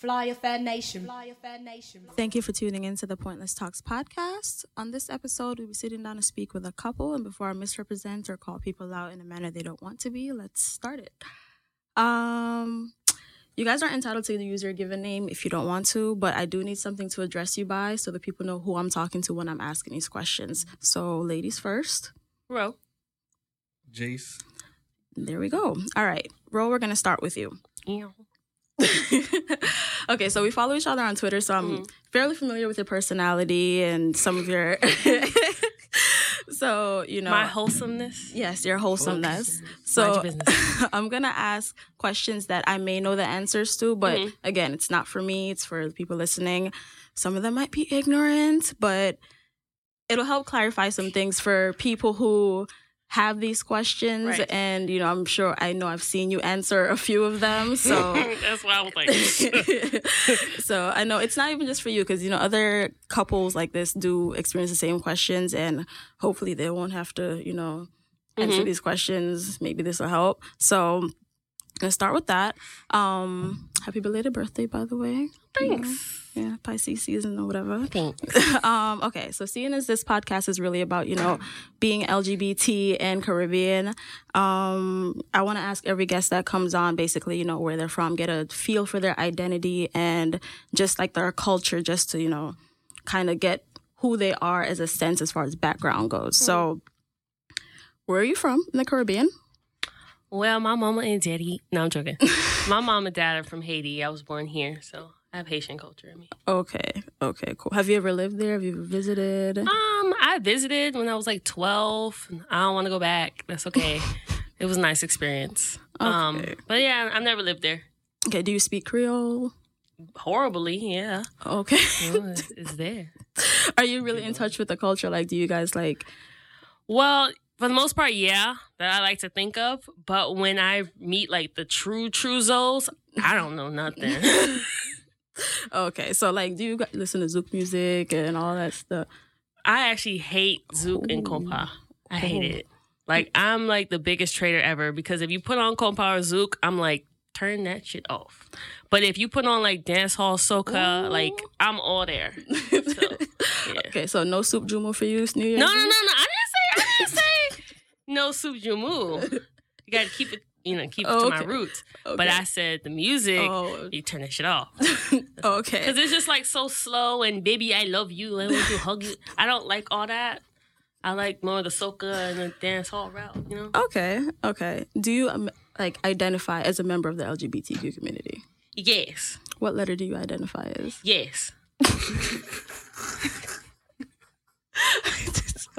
Fly Affair Nation. Fly Affair Nation. Thank you for tuning in to the Pointless Talks podcast. On this episode, we'll be sitting down to speak with a couple, and before I misrepresent or call people out in a manner they don't want to be, let's start it. Um, you guys aren't entitled to use your given name if you don't want to, but I do need something to address you by so that people know who I'm talking to when I'm asking these questions. So, ladies first. Ro. Jace. There we go. All right, Ro, we're gonna start with you. Yeah. okay, so we follow each other on Twitter, so I'm Mhm. fairly familiar with your personality and some of your. so you know, My wholesomeness. yes, your wholesomeness. Mind So your. I'm gonna ask questions that I may know the answers to, but Mhm. again, it's not for me; it's for the people listening. Some of them might be ignorant, but it'll help clarify some things for people who have these questions. Right. And you know, I'm sure I know I've seen you answer a few of them, so. That's why I was like, so I know it's not even just for you because you know other couples like this do experience the same questions and hopefully they won't have to you know answer Mhm. these questions. Maybe this will help. So let's start with that. Um, happy belated birthday, by the way. thanks. Yeah, Pisces season or whatever. Thanks. um, okay, so seeing as this podcast is really about, you know, being LGBT and Caribbean, um, I want to ask every guest that comes on basically, you know, where they're from, get a feel for their identity and just like their culture, just to, you know, kind of get who they are as a sense as far as background goes. So, where are you from in the Caribbean? Well, my mama and daddy. No, I'm joking. my mom and dad are from Haiti. I was born here, so I have Haitian culture in me. Okay, okay, cool. Have you ever lived there? Have you ever visited? Um, I visited when I was like 12. I don't want to go back. That's okay. it was a nice experience. Um, but yeah, I've never lived there. Okay, do you speak Creole? Horribly, yeah. Okay. You it's, it's there. Are you really in touch with the culture? Like, do you guys like? Well, for the most part, yeah, that I like to think of. But when I meet like the true true Zoes, I don't know nothing. Okay, so like, do you guys listen to Zouk music and all that stuff? I actually hate Zouk and compa. I hate it. Like I'm like the biggest traitor ever because if you put on compa or Zouk, I'm like turn that shit off. But if you put on like dance hall soca, like I'm all there. yeah. Okay, so no soup joumou for you, New Year's. No, no, no, no. I didn't say. I didn't say no soup joumou. You got to keep it. You know, keep it Oh, to okay. my roots. Okay. But I said the music. Oh, You turn that shit off okay. because it's just like so slow and baby, I love you. I want to hug you. I don't like all that. I like more of the soca and the dance hall route. You know. Okay, okay. Do you um, like identify as a member of the LGBTQ community? Yes. What letter do you identify as? Yes.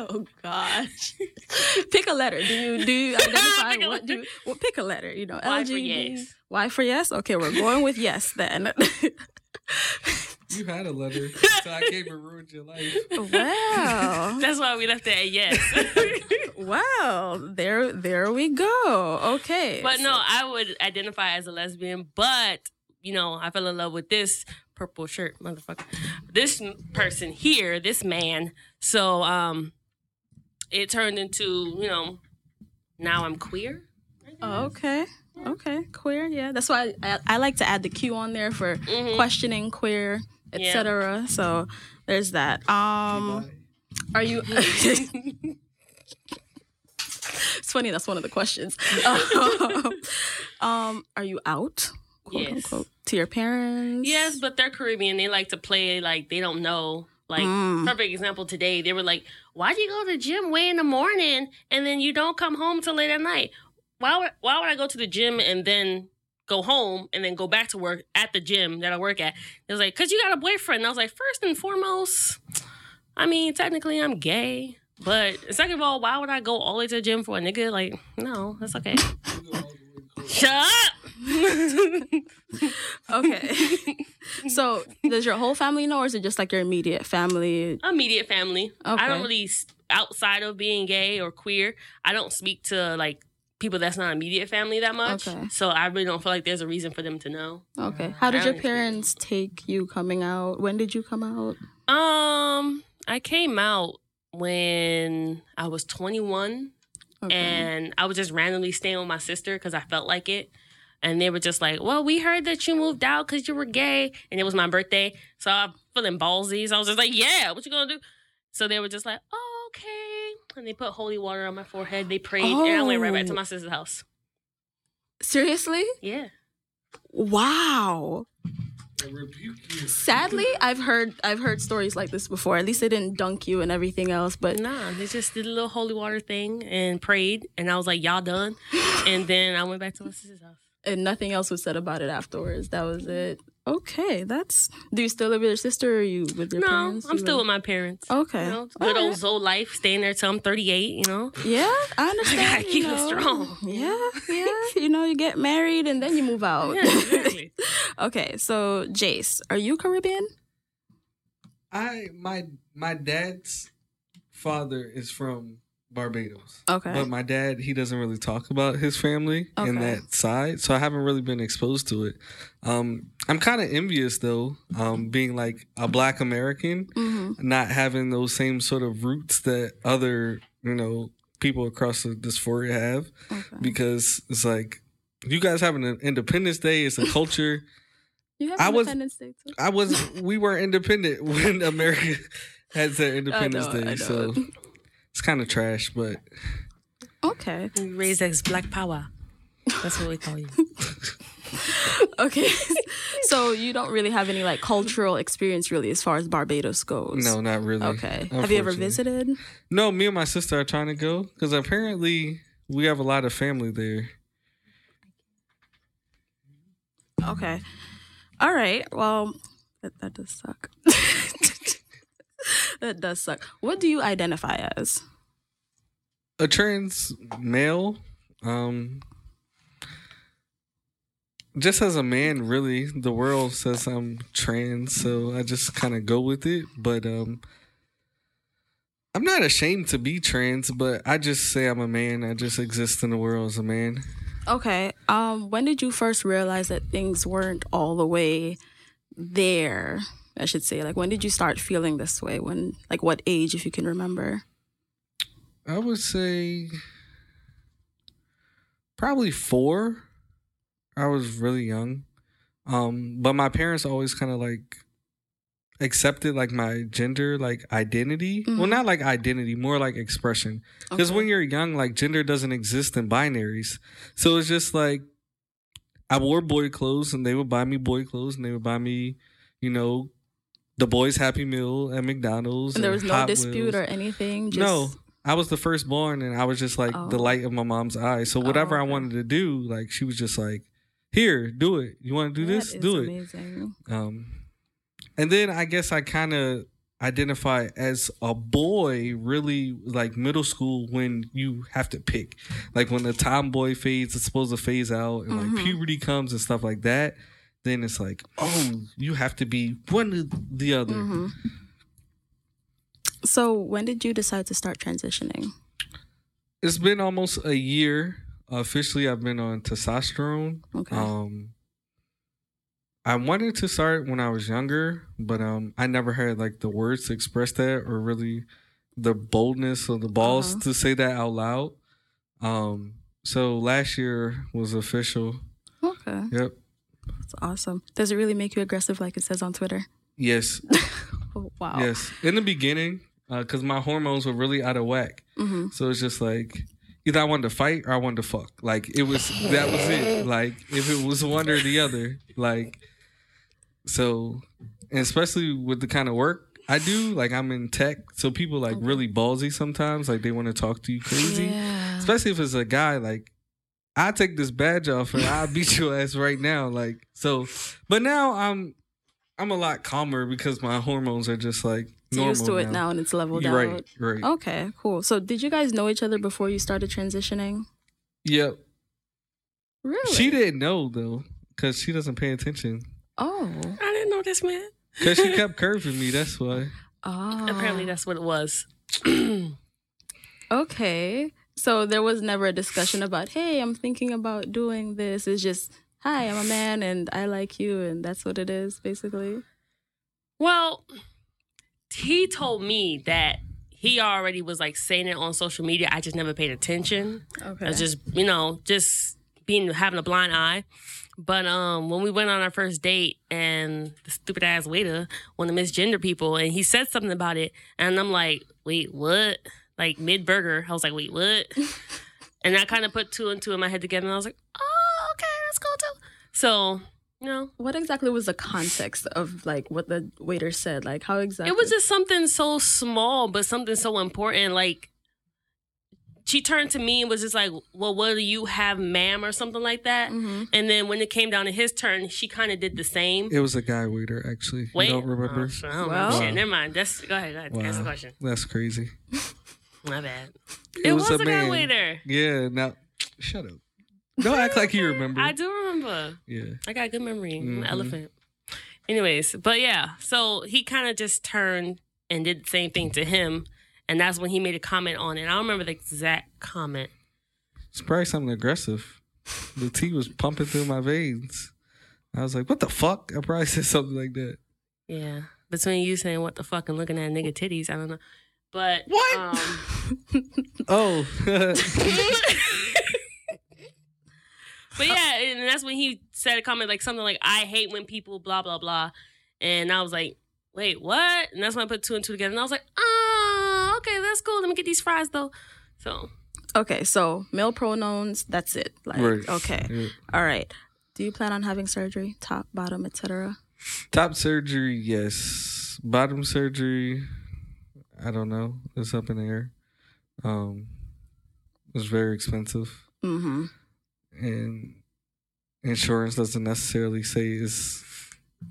oh gosh. pick a letter. Do you do you identify Pick what do you, well, pick a letter, you know. Y for yes. Y for yes? Okay, we're going with yes then. You had a letter, so I came and ruined your life. wow. That's why we left it at yes. Wow. There there we go. Okay. but no, I would identify as a lesbian. But you know, I fell in love with this purple shirt, motherfucker. This person here, this man. So um, it turned into you know, now I'm queer. Oh, okay. Okay. Queer, yeah. That's why I, I like to add the Q on there for Mhm. questioning queer, Yeah. etc. So there's that. Um are you It's funny, that's one of the questions. um, are you out? Quote, Yes. unquote, to your parents? Yes, but they're Caribbean. They like to play like they don't know. Like Mm. perfect example today, they were like, "Why'd you go to the gym way in the morning and then you don't come home till late at night? Why would why would I go to the gym and then go home and then go back to work at the gym that I work at?" It was like, "Cause you got a boyfriend." And I was like, first and foremost, I mean, technically I'm gay, but second of all, why would I go all the way to the gym for a nigga? Like, no, that's okay. Shut up. Okay. so does your whole family know, or is it just like your immediate family? immediate family. Okay. I don't really outside of being gay or queer. I don't speak to like people that's not immediate family that much. Okay. So I really don't feel like there's a reason for them to know. Okay. How did your don't parents take you coming out? When did you come out? Um, I came out when I was 21 Okay. and I was just randomly staying with my sister because I felt like it. And they were just like, "Well, we heard that you moved out because you were gay, and it was my birthday, so I'm feeling ballsy." So I was just like, "Yeah, what you gonna do?" So they were just like, "Oh, okay," and they put holy water on my forehead. They prayed, and I went right back to Oh. my sister's house. Seriously? Yeah, Wow. I rebuke you. Sadly, I've heard I've heard stories like this before. At least they didn't dunk you and everything else, but nah, they just did a little holy water thing and prayed, and I was like, "Y'all done?" and then I went back to my sister's house. And nothing else was said about it afterwards. That was it. Okay, that's. Do you still live with your sister or are you with your No, parents? No, I'm You still live- with my parents. Okay. You know, good All old. Zoe life, staying there till I'm 38. You know, Yeah, I understand. gotta you keep it know. strong. Yeah, yeah. You know, you get married and then you move out. Yeah, exactly. okay, so Jace, are you Caribbean? I my my dad's father is from Barbados. Okay. But my dad, he doesn't really talk about his family and Okay. that side, so I haven't really been exposed to it. Um, I'm kind of envious though, um, being like a Black American, hmm not having those same sort of roots that other you know people across the diaspora have, Okay. because it's like you guys having an Independence Day. It's a culture. You have I was- Independence Day too. I was we were independent when America had their Independence know, Day, so it's kind of trash, but Okay. We raised as Black Power. That's what we call you. Okay. so you don't really have any like cultural experience really as far as Barbados goes. no, not really. Okay. Have you ever visited? No, me and my sister are trying to go because apparently we have a lot of family there. Okay. All right. Well, that, that does suck. that does suck. What do you identify as? A trans male, um, just as a man, really, the world says I'm trans, so I just kind of go with it. But um, I'm not ashamed to be trans, but I just say I'm a man. I just exist in the world as a man. Okay. Um, when did you first realize that things weren't all the way there? I should say. Like when did you start feeling this way? When like what age if you can remember? I would say probably four. I was really young. Um, but my parents always kind of like accepted like my gender like identity. Well, Mhm. not like identity, more like expression. Because Okay. when you're young, like gender doesn't exist in binaries. So it's just like I wore boy clothes and they would buy me boy clothes and they would buy me, you know, the boys Happy Meal at McDonald's. and there was no Hot dispute Wheels. or anything. Just, No, I was the firstborn, and I was just like the Oh. light of my mom's eye. So whatever I okay. wanted to do, like she was just like, "Here, do it. You want to do That this? is Do it." Amazing. Um, and then I guess I kind of identify as a boy, really like middle school when you have to pick, like when the tomboy phase is supposed to phase out, and Mhm. like puberty comes and stuff like that. Then it's like, oh, you have to be one or the other. hmm So when did you decide to start transitioning? It's been almost a year. Officially, I've been on testosterone. Okay. Um, I wanted to start when I was younger, but um, I never had like the words to express that or really the boldness or the balls Uh-huh. to say that out loud. Um, so last year was official. okay. Yep. That's awesome. Does it really make you aggressive like it says on Twitter? Yes. Oh, wow. Yes. In the beginning, because my hormones were really out of whack. hmm So it's just like either I wanted to fight or I wanted to fuck. Like it was that was it. Like if it was one or the other. Like so and especially with the kind of work I do, like I'm in tech, so people like really ballsy sometimes, like they want to talk to you crazy. Yeah. Especially if it's a guy, like I take this badge off and I'll beat your ass right now. Like so but now I'm I'm a lot calmer because my hormones are just like normal used to it now and it's leveled You're out. right, right. Okay, cool. So did you guys know each other before you started transitioning? Yep. Really? She didn't know though, because she doesn't pay attention. Oh. I didn't know this, man. Because she kept curving me. That's why. Oh. Apparently, that's what it was. Okay. So there was never a discussion about, hey, I'm thinking about doing this. It's just, hi, I'm a man and I like you, and that's what it is, basically. Well, he told me that he already was like saying it on social media. I just never paid attention. Okay. I just, you know, just being having a blind eye. But um, when we went on our first date, and the stupid ass waiter wanted to misgender people, and he said something about it, and I'm like, wait, what? Like mid burger, I was like, wait, what? and I kind of put two and two in my head together, and I was like, oh, okay, that's cool too. So you know, What exactly was the context of like what the waiter said? Like how exactly? It was just something so small, but something so important. Like she turned to me and was just like, "Well, what do you have, ma'am?" or something like that. Mhm. And then when it came down to his turn, she kind of did the same. It was a guy waiter, actually. Wait, You don't remember? Oh, shit, I don't Well- remember shit. Never mind. That's go ahead. Go ahead. Ask the question. That's crazy. My bad. It, was, a, guy man. waiter. Yeah, now, shut up. Don't act like you remember. I do remember. Yeah. I got a good memory. I'm an Mhm. elephant. Anyways, but yeah, so he kind of just turned and did the same thing to him, and that's when he made a comment on it. I don't remember the exact comment. It's probably something aggressive. The T was pumping through my veins. I was like, what the fuck? I probably said something like that. Yeah, between you saying what the fuck and looking at nigga titties, I don't know. But What? Um, Oh. but yeah, and that's when he said a comment like something like, "I hate when people blah blah blah," and I was like, "Wait, what?" And that's when I put two and two together, and I was like, "Oh, okay, that's cool. Let me get these fries though." So okay. So male pronouns. That's it. Like Right. okay. Yeah. All right. Do you plan on having surgery? Top, bottom, etc. Top surgery, yes. Bottom surgery, I don't know. It's up in the air. Um, it's very expensive, Mm-hmm. and insurance doesn't necessarily say it's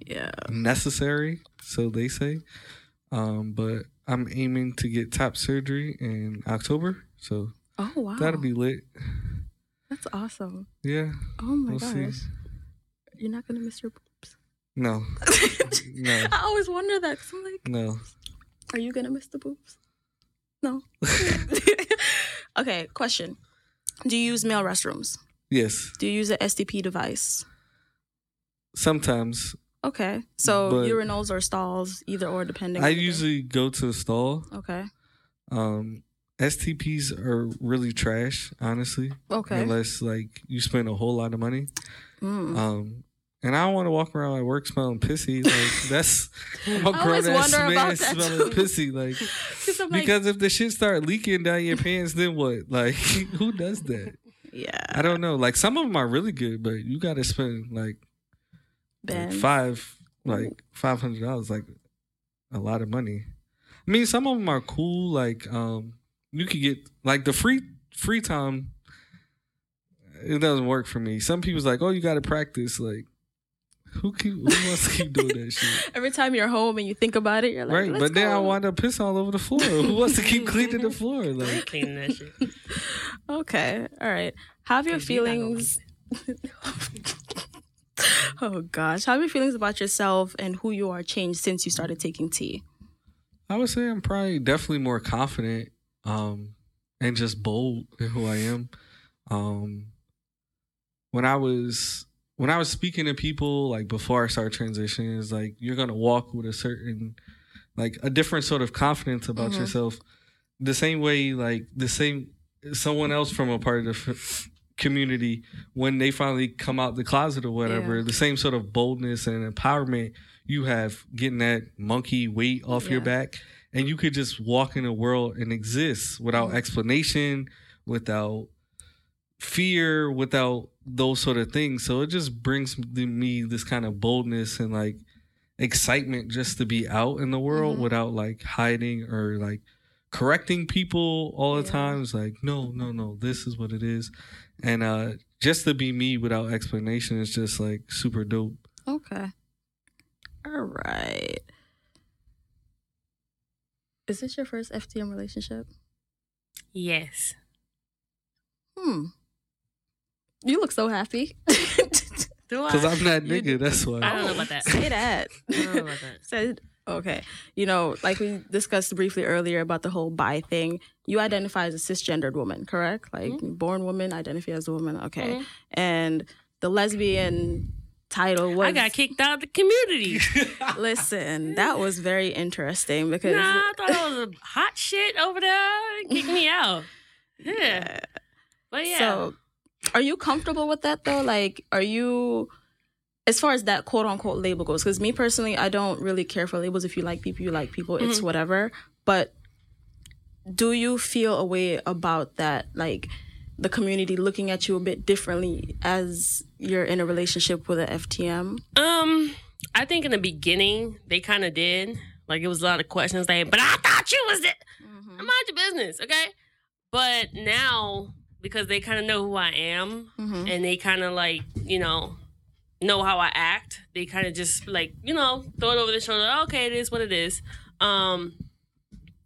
Yeah. necessary. So they say. Um, but I'm aiming to get top surgery in October, so Oh wow. that'll be lit. That's awesome. Yeah, Oh my we'll gosh. see. You're not gonna miss your boobs. No, No. I always wonder that. Cause I'm like, no. Are you gonna miss the boobs? No. okay. Question. Do you use male restrooms? Yes, Do you use an STP device? sometimes Okay. So But- urinals or stalls, either or, depending. I usually go to the stall. Okay. Um, STPs are really trash, honestly. Okay. Unless like you spend a whole lot of money. Mm. Um, and I don't want to walk around at work smelling pissy. Like that's I'm a grown ass man smelling too. pissy. Like like, because if the shit start leaking down your pants, then what? Like who does that? yeah. I don't know. Like some of them are really good, but you got to spend like, like five like five hundred dollars, like a lot of money. I mean, some of them are cool. Like um, you could get like the free free time. It doesn't work for me. Some people's like, oh, you got to practice. Like, who keep, who wants to keep doing that shit? Every time you're home and you think about it, you're like, right, Let's but then I wind up pissing all over the floor. Who wants to keep cleaning the floor? Like, cleaning that shit. Okay. All right. Have your Cause you not gonna feelings? oh gosh, how have your feelings about yourself and who you are changed since you started taking T? I would say I'm probably definitely more confident, um, and just bold in who I am. Um, when I was when I was speaking to people like before I started transitioning, it's like you're gonna walk with a certain like a different sort of confidence about Mhm. yourself. The same way, like the same someone else from a part of the f- community when they finally come out the closet or whatever, Yeah. the same sort of boldness and empowerment you have getting that monkey weight off your back and you could just walk in the world and exist without Mhm. explanation without fear without those sort of things so it just brings me this kind of boldness and like excitement just to be out in the world Mhm. without like hiding or like correcting people all the Yeah. time it's like no no no this is what it is and uh just to be me without explanation is just like super dope Okay. All right. Is this your first FTM relationship? Yes. Hmm. You look so happy. Do I? because i'm that You- nigga that's why I don't know about that. Say that. I don't know about that. Said okay. You know, like we discussed briefly earlier about the whole bi thing. You identify as a cisgendered woman, correct? Like born woman, identify as a woman. Okay. Mhm. And the lesbian title was I got kicked out of the community. Listen, that was very interesting because nah, I thought I was a hot shit over there. Kick me out. Yeah. But yeah. So Are you comfortable with that though? Like, are you, as far as that quote unquote label goes? Because me personally, I don't really care for labels. If you like people, you like people. It's whatever. But do you feel a way about that? Like, the community looking at you a bit differently as you're in a relationship with an FTM? Um, I think in the beginning they kind of did. Like it was a lot of questions like, but I thought you was it. Mind your business, okay? But now because they kind of know who I am Mhm. and they kind of like you know know how I act, they kind of just like you know throw it over their shoulder. Okay, it is what it is. Um,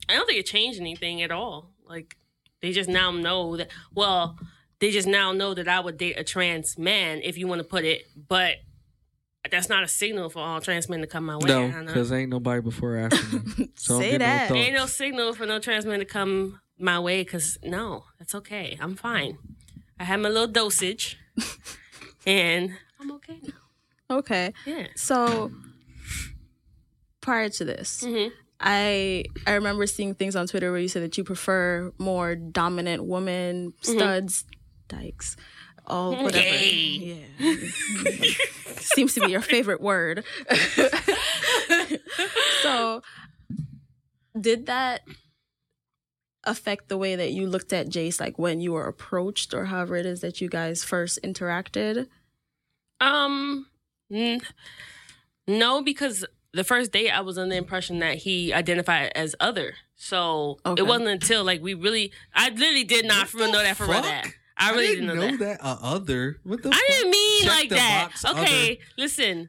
I don't think it changed anything at all. Like they just now know that. Well, they just now know that I would date a trans man if you want to put it, but that's not a signal for all trans men to come my way. No, because ain't nobody before or after me. So Say get no that. Ain't no signal for no trans men to come my way because no, that's okay. I'm fine. I had my little dosage and I'm okay now. Okay. Yeah. So prior to this, Mhm. I I remember seeing things on Twitter where you said that you prefer more dominant women, studs, dykes, all whatever. Gay. Yeah. Seems to be your favorite word. so did that affect the way that you looked at Jace like when you were approached or however it is that you guys first interacted? Um, n- no, because the first date I was under the impression that he identified as other. So Okay. it wasn't until like we really, I literally did not What the know that for real fuck? that. I really didn't, know, that. Uh, other. What the I fuck? didn't mean Check like that. box, okay, listen,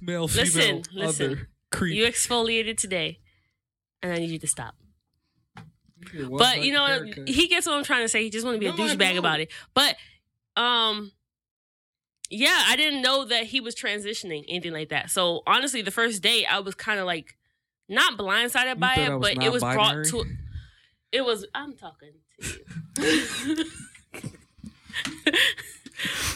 Male, listen, female, listen. other. Creep. you exfoliated today, and I need you to stop. You get one But you know, he gets what I'm trying to say. He just want to be a No, I douchebag about it. But um, yeah, I didn't know that he was transitioning anything like that. So honestly, the first day I was kind of like not blindsided You by it, but it was brought to. It was. I'm talking to you.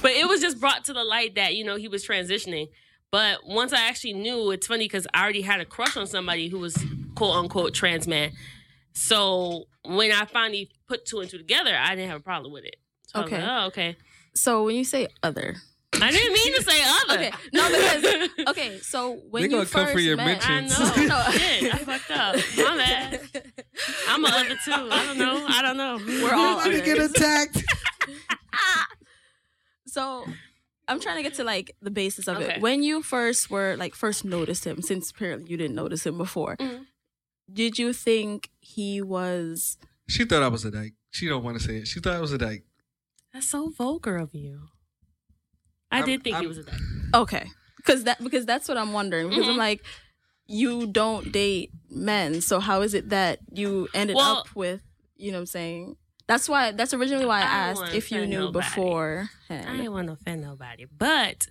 but it was just brought to the light that you know he was transitioning. But once I actually knew, it's funny because I already had a crush on somebody who was quote unquote trans man. So when I finally put two and two together, I didn't have a problem with it. So I was Okay. like, oh, okay. So when you say other, I didn't mean to say other. Okay. No, because okay. So when They you gonna come first for your met, I know. No. Shit, I fucked up. My bad. I'm a other too. I don't know. I don't know. We're all Everybody get attacked. So I'm trying to get to like the basis of Okay. it. When you first were like first noticed him, since apparently you didn't notice him before, Mhm. Did you think he was She thought I was a dyke. She don't want to say it. She thought I was a dyke. That's so vulgar of you. I I'm- did think he I'm- was a dyke. okay? Because that because that's what I'm wondering. Because I'm Mhm. like, you don't date men, so how is it that you ended Well- up with? You know what I'm saying? That's why. That's originally why I, I asked if you knew nobody. before. I didn't want to offend nobody, but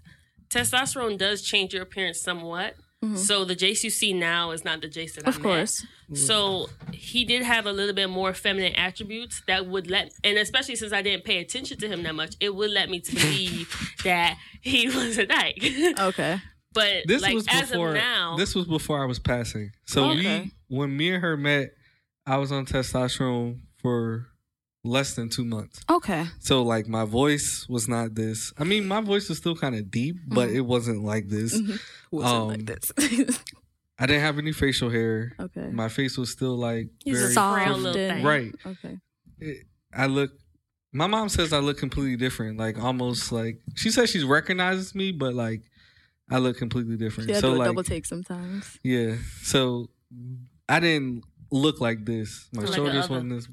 testosterone does change your appearance somewhat. Mhm. So the Jace you see now is not the Jace that I Of met. course. So he did have a little bit more feminine attributes that would let, and especially since I didn't pay attention to him that much, it would let me to believe that he was a dyke. Okay. but This like was as before. of now, This was before I was passing. So Okay. we, when me and her met, I was on testosterone for less than two months. Okay. So like my voice was not this. I mean, my voice was still kind of deep, but Mm-hmm. it wasn't like this. Mhm. Wasn't Um, like this. I didn't have any facial hair. okay. My face was still like He's very soft Soft little and- thing. right. Okay. It- I look. My mom says I look completely different. Like almost like she says she recognizes me, but like I look completely different. Yeah, so do a like double take sometimes. yeah. So I didn't look like this. My Like shoulders other. wasn't this.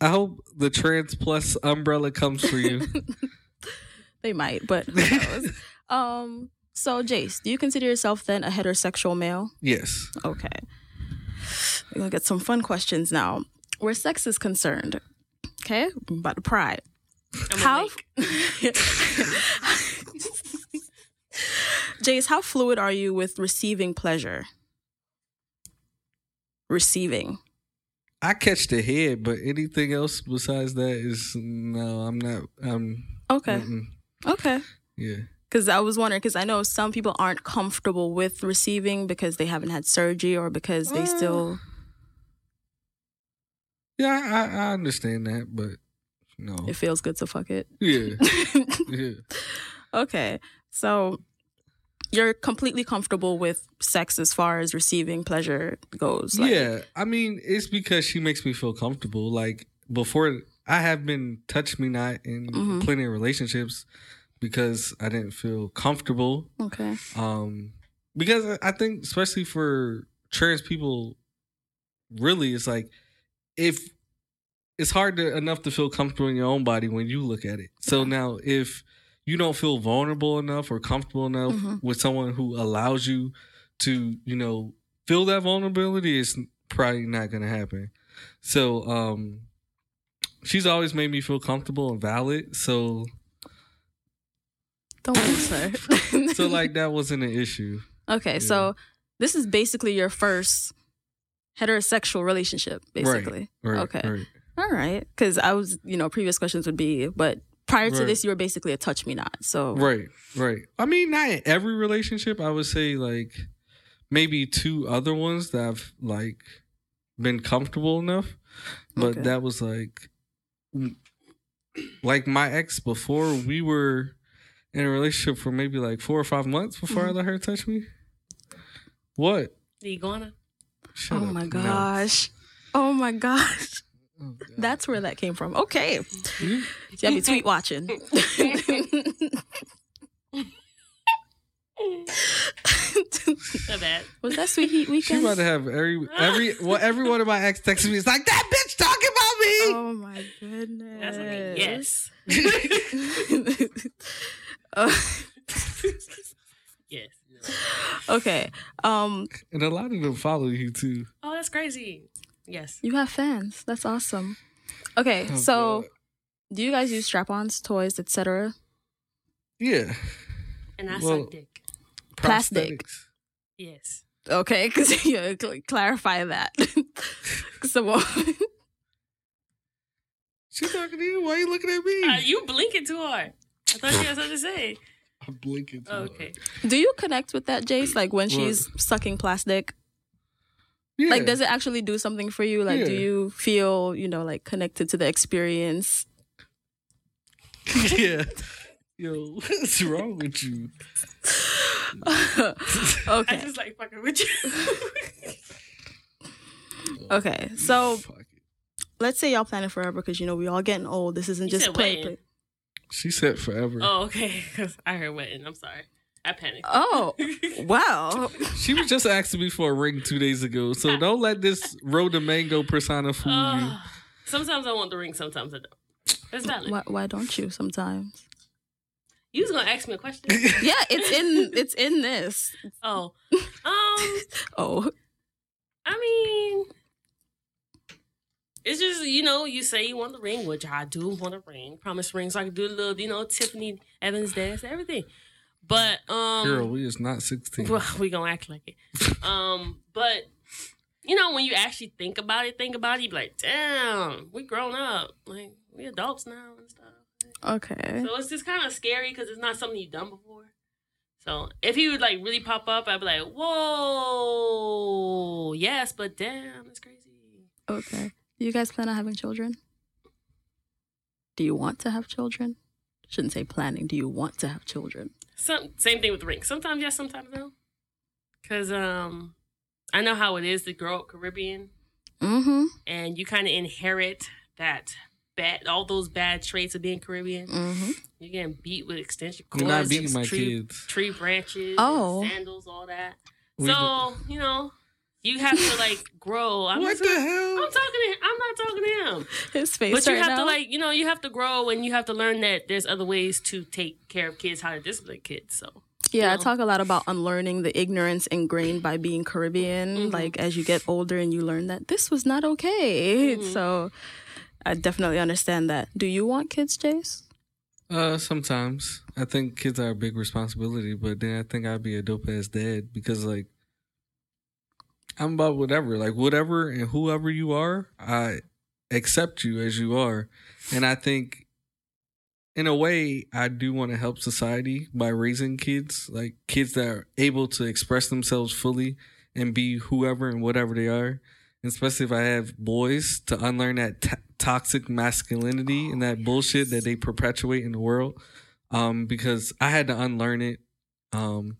I hope the trans plus umbrella comes for you. They might, but who knows? um. So, Jace, do you consider yourself then a heterosexual male? yes. Okay. We're gonna get some fun questions now. Where sex is concerned, okay, I'm about to pry. I'm How? Jace, how fluid are you with receiving pleasure? Receiving. I catch the head, but anything else besides that is no. I'm not. I'm Okay. mm-mm. Okay. Yeah. Because I was wondering, because I know some people aren't comfortable with receiving because they haven't had surgery or because they Mm. still. Yeah, I, I understand that, but no. It feels good to fuck it. yeah. Yeah. okay. So you're completely comfortable with sex as far as receiving pleasure goes. like- yeah. I mean, it's because she makes me feel comfortable. Like before I have been touch me not in Mhm. plenty of relationships because I didn't feel comfortable. Okay. Um because I- think especially for trans people really it's like if it's hard to, enough to feel comfortable in your own body when you look at it. So now if you don't feel vulnerable enough or comfortable enough Mhm. with someone who allows you to, you know, feel that vulnerability, it's probably not gonna happen. So um she's always made me feel comfortable and valid. So Don't lose her. so like that wasn't an issue. Okay, so this is basically your first heterosexual relationship, basically. Right. Okay. Right. All right. Because I was, you know, previous questions would be, but prior to this, you were basically a touch me not. So, Right, right. I mean, not in every relationship. I would say like maybe two other ones that I've like been comfortable enough, but Okay. that was like like my ex before we were in a relationship for maybe like four or five months before I Mm-hmm. let her touch me. What? The iguana. Shut oh up. my No. gosh. Oh my gosh. Oh, That's where that came from. Okay. You- You gotta be tweet watching. Not bad. was that Sweet Heat She weekend? about to have every every well every one of my ex texts me. It's like that bitch talking about me. Oh my goodness. That's like yes. Uh, Yes. okay. Um, And a lot of them follow you too. Oh, that's crazy. Yes. you have fans. That's awesome. Okay, Oh, so God. do you guys use strap-ons, toys, etc.? yeah, And I Well- suck dick. Plastic. prosthetics. Yes. Okay, because yeah, cl- clarify that. so, She talking to you. Why are you looking at me? Uh, you blinking too hard. I thought you had something to say. I'm blinking. Too Oh, hard. okay. do you connect with that, Jace? Like when What? she's sucking plastic? Yeah. Like, does it actually do something for you? Like, do you feel, you know, like connected to the experience? yeah. Yo, what's wrong with you? okay. I okay. just like fucking with you. Okay. So let's say y'all planning forever because you know we all getting old. This isn't You just said play. play. She said forever. oh, okay. Because I heard wedding. I'm sorry. I panicked. Oh, wow. She was just asking me for a ring two days ago, so don't let this road to mango persona fool you. Ugh. sometimes I want the ring. Sometimes I don't. It's valid. Why, why don't you sometimes? You was gonna ask me a question. Yeah, it's in it's in this. Oh, um, Oh, I mean, it's just you know you say you want the ring, which I do want a ring, promise ring, so I can do a little you know Tiffany Evans dance, everything. But um, Girl, we is not 16. well, we gonna act like it. Um, but you know when you actually think about it, think about it, you be like, damn, we grown up, like we adults now and stuff. okay. So it's just kind of scary because it's not something you've done before. So if he would like really pop up, I'd be like, whoa, yes, but damn, it's crazy. Okay. Do you guys plan on having children? Do you want to have children? Shouldn't say planning. Do you want to have children? Some same thing with the ring. Sometimes yes, sometimes no. Cause um, I know how it is to grow up Caribbean, Mm-hmm. and you kind of inherit that bad, all those bad traits of being Caribbean. Mm-hmm. You're getting beat with extension cords, You're not beating my tree, kids. tree branches, Oh. and sandals, all that. We so you know, you have to like grow. I'm What the gonna- hell? I'm talking to him. I'm not talking to him. His face But you right have to like, you know, you have to grow and you have to learn that there's other ways to take care of kids, how to discipline kids. So Yeah, I know? talk a lot about unlearning the ignorance ingrained by being Caribbean. Mhm. Like as you get older and you learn that this was not okay. Mhm. So I definitely understand that. Do you want kids, Jace? Uh, sometimes I think kids are a big responsibility, but then I think I'd be a dope ass dad because like I'm about whatever, like whatever and whoever you are, I accept you as you are, and I think in a way I do want to help society by raising kids, like kids that are able to express themselves fully and be whoever and whatever they are, especially if I have boys, to unlearn that t- toxic masculinity and that bullshit that they perpetuate in the world. Um, because I had to unlearn it. Um,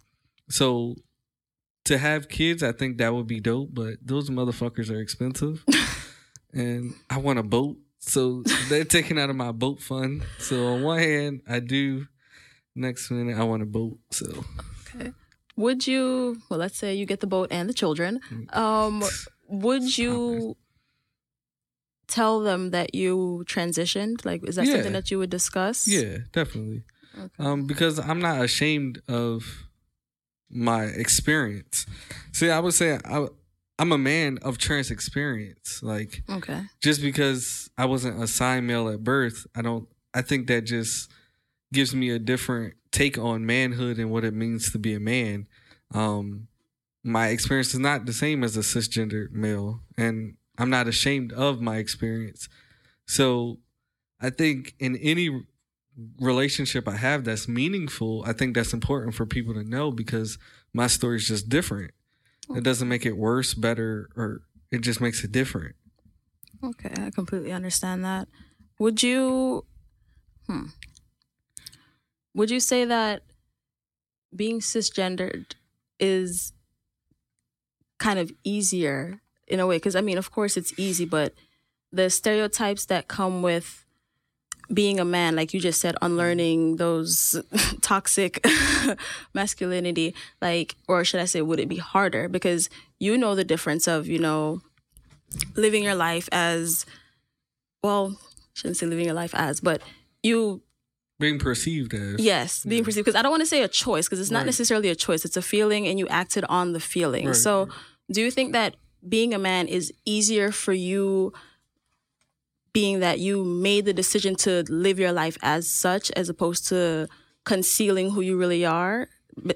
so to have kids, I think that would be dope, but those motherfuckers are expensive. and I want a boat. So they're taking out of my boat fund. So on one hand, I do. Next minute, I want a boat. So Okay. Would you? Well, let's say you get the boat and the children. Mm. Um, would you tell them that you transitioned? Like, is that Yeah. something that you would discuss? yeah, definitely. Okay. Um, because I'm not ashamed of my experience. See, I would say I, I'm a man of trans experience. Like Okay. just because I wasn't assigned male at birth, I don't. I think that just gives me a different take on manhood and what it means to be a man. Um, my experience is not the same as a cisgender male, and I'm not ashamed of my experience. So, I think in any relationship I have that's meaningful, I think that's important for people to know because my story is just different. It doesn't make it worse, better, or it just makes it different. Okay, I completely understand that. Would you hmm. Would you say that being cisgendered is kind of easier in a way cuz I mean, of course it's easy, but the stereotypes that come with being a man, like you just said, unlearning those toxic masculinity, like, or should I say, would it be harder? Because you know the difference of, you know, living your life as well shouldn't say living your life as but you Being perceived as yes being perceived because i don't want to say a choice because it's not Right. necessarily a choice it's a feeling and you acted on the feeling Right, so do you think that being a man is easier for you being that you made the decision to live your life as such as opposed to concealing who you really are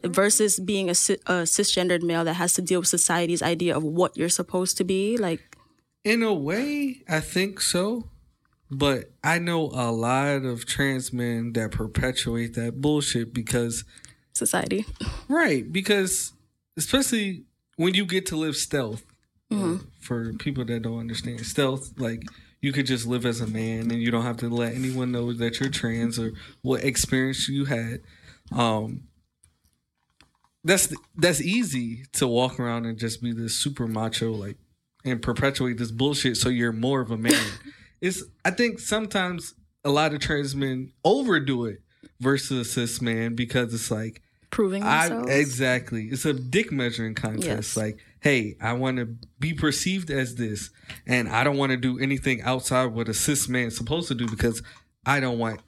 versus being a, a cisgendered male that has to deal with society's idea of what you're supposed to be like In a way, I think so. But I know a lot of trans men that perpetuate that bullshit because, society right, because especially when you get to live stealth, uh, for people that don't understand stealth, like you could just live as a man and you don't have to let anyone know that you're trans or what experience you had. Um, that's that's easy to walk around and just be this super macho like and perpetuate this bullshit so you're more of a man. it's I think sometimes a lot of trans men overdo it versus a cis man because it's like proving I themselves. exactly. It's a dick measuring contest. Yes. Like, hey, I want to be perceived as this, and I don't want to do anything outside what a cis man is supposed to do because I don't want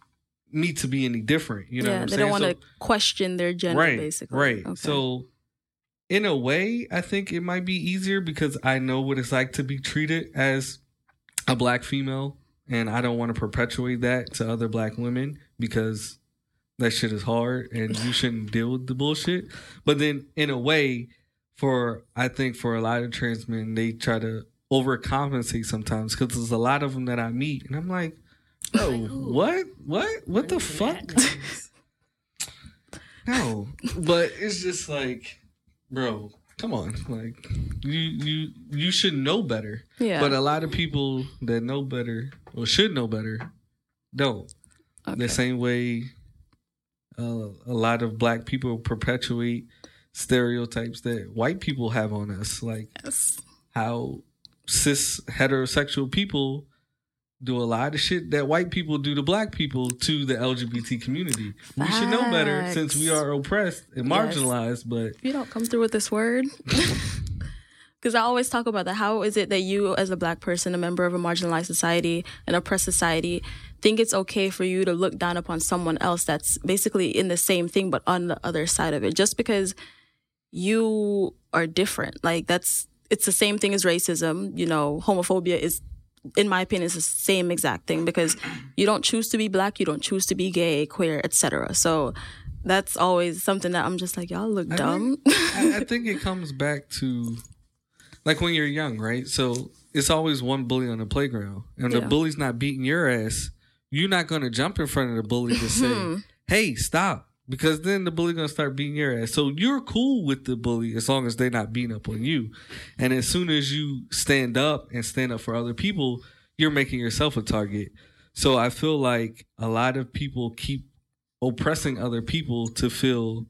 me to be any different. You know, yeah, what I'm they saying? don't want So- to question their gender, right, basically. right. Okay. So, in a way, I think it might be easier because I know what it's like to be treated as a black female, and I don't want to perpetuate that to other black women because that shit is hard and you shouldn't deal with the bullshit. But then, in a way, for I think for a lot of trans men, they try to overcompensate sometimes because there's a lot of them that I meet, and I'm like, bro, what, what, what the fuck? No, but it's just like, bro, come on, like you you you should know better. yeah, But a lot of people that know better or should know better don't. okay. The same way uh, a lot of black people perpetuate stereotypes that white people have on us, like Yes. how cis heterosexual people do a lot of shit that white people do to black people to the LGBT community. We should know better since we are oppressed and Yes. marginalized, but If you don't come through with this word. Because I always talk about that. How is it that you, as a black person, a member of a marginalized society, an oppressed society, think it's okay for you to look down upon someone else that's basically in the same thing but on the other side of it? Just because you are different. Like, that's, it's the same thing as racism. You know, homophobia is, in my opinion, is the same exact thing because you don't choose to be black, you don't choose to be gay, queer, etc. So, that's always something that I'm just like, y'all look I dumb. I, I think it comes back to like when you're young, right? So it's always one bully on the playground, and the bully's not beating your ass. You're not gonna jump in front of the bully to say, hmm. "Hey, stop," because then the bully gonna start beating your ass. So you're cool with the bully as long as they're not beating up on you. And as soon as you stand up and stand up for other people, you're making yourself a target. So I feel like a lot of people keep oppressing other people to feel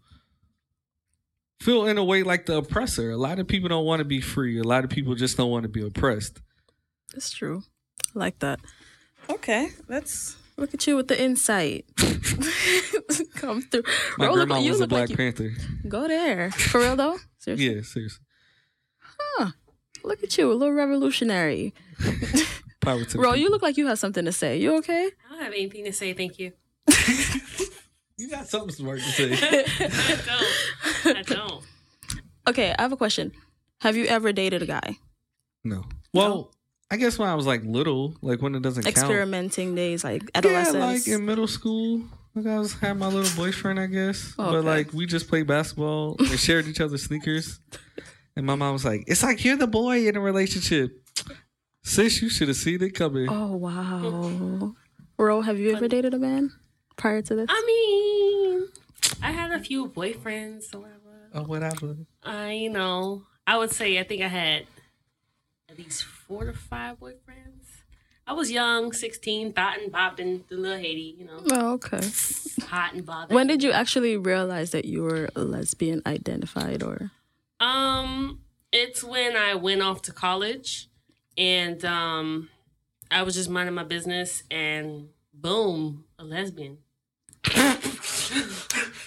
feel in a way like the oppressor. A lot of people don't want to be free. A lot of people just don't want to be oppressed. That's true. I like that. Okay, let's look at you with the insight. Come through. My Bro, look- grandma you was a look Black like you- Panther. Go there. For real though? Seriously. Yeah, seriously. Huh. Look at you, a little revolutionary. Power to the Bro, you look like you have something to say. You okay? I don't have anything to say. Thank you. You got something smart to say. I don't. I don't. Okay, I have a question. Have you ever dated a guy? no. Well, I guess when I was like little, like when it doesn't count. Experimenting days, like Yeah, adolescence. like in middle school. Like I was had my little boyfriend, I guess. Oh, okay. But like we just played basketball and shared each other's sneakers. And my mom was like, "It's like you're the boy in a relationship." Sis, you should have seen it coming. oh wow. Ro, have you ever dated a man prior to this? I mean, I had a few boyfriends or whatever. Oh, whatever. I, you know, I would say I think I had at least four to five boyfriends. I was young, 16, thought and bopping, the little Haiti, you know, Oh, okay. hot and bothered. When did you actually realize that you were lesbian identified or Um, it's when I went off to college and um I was just minding my business and boom, a lesbian.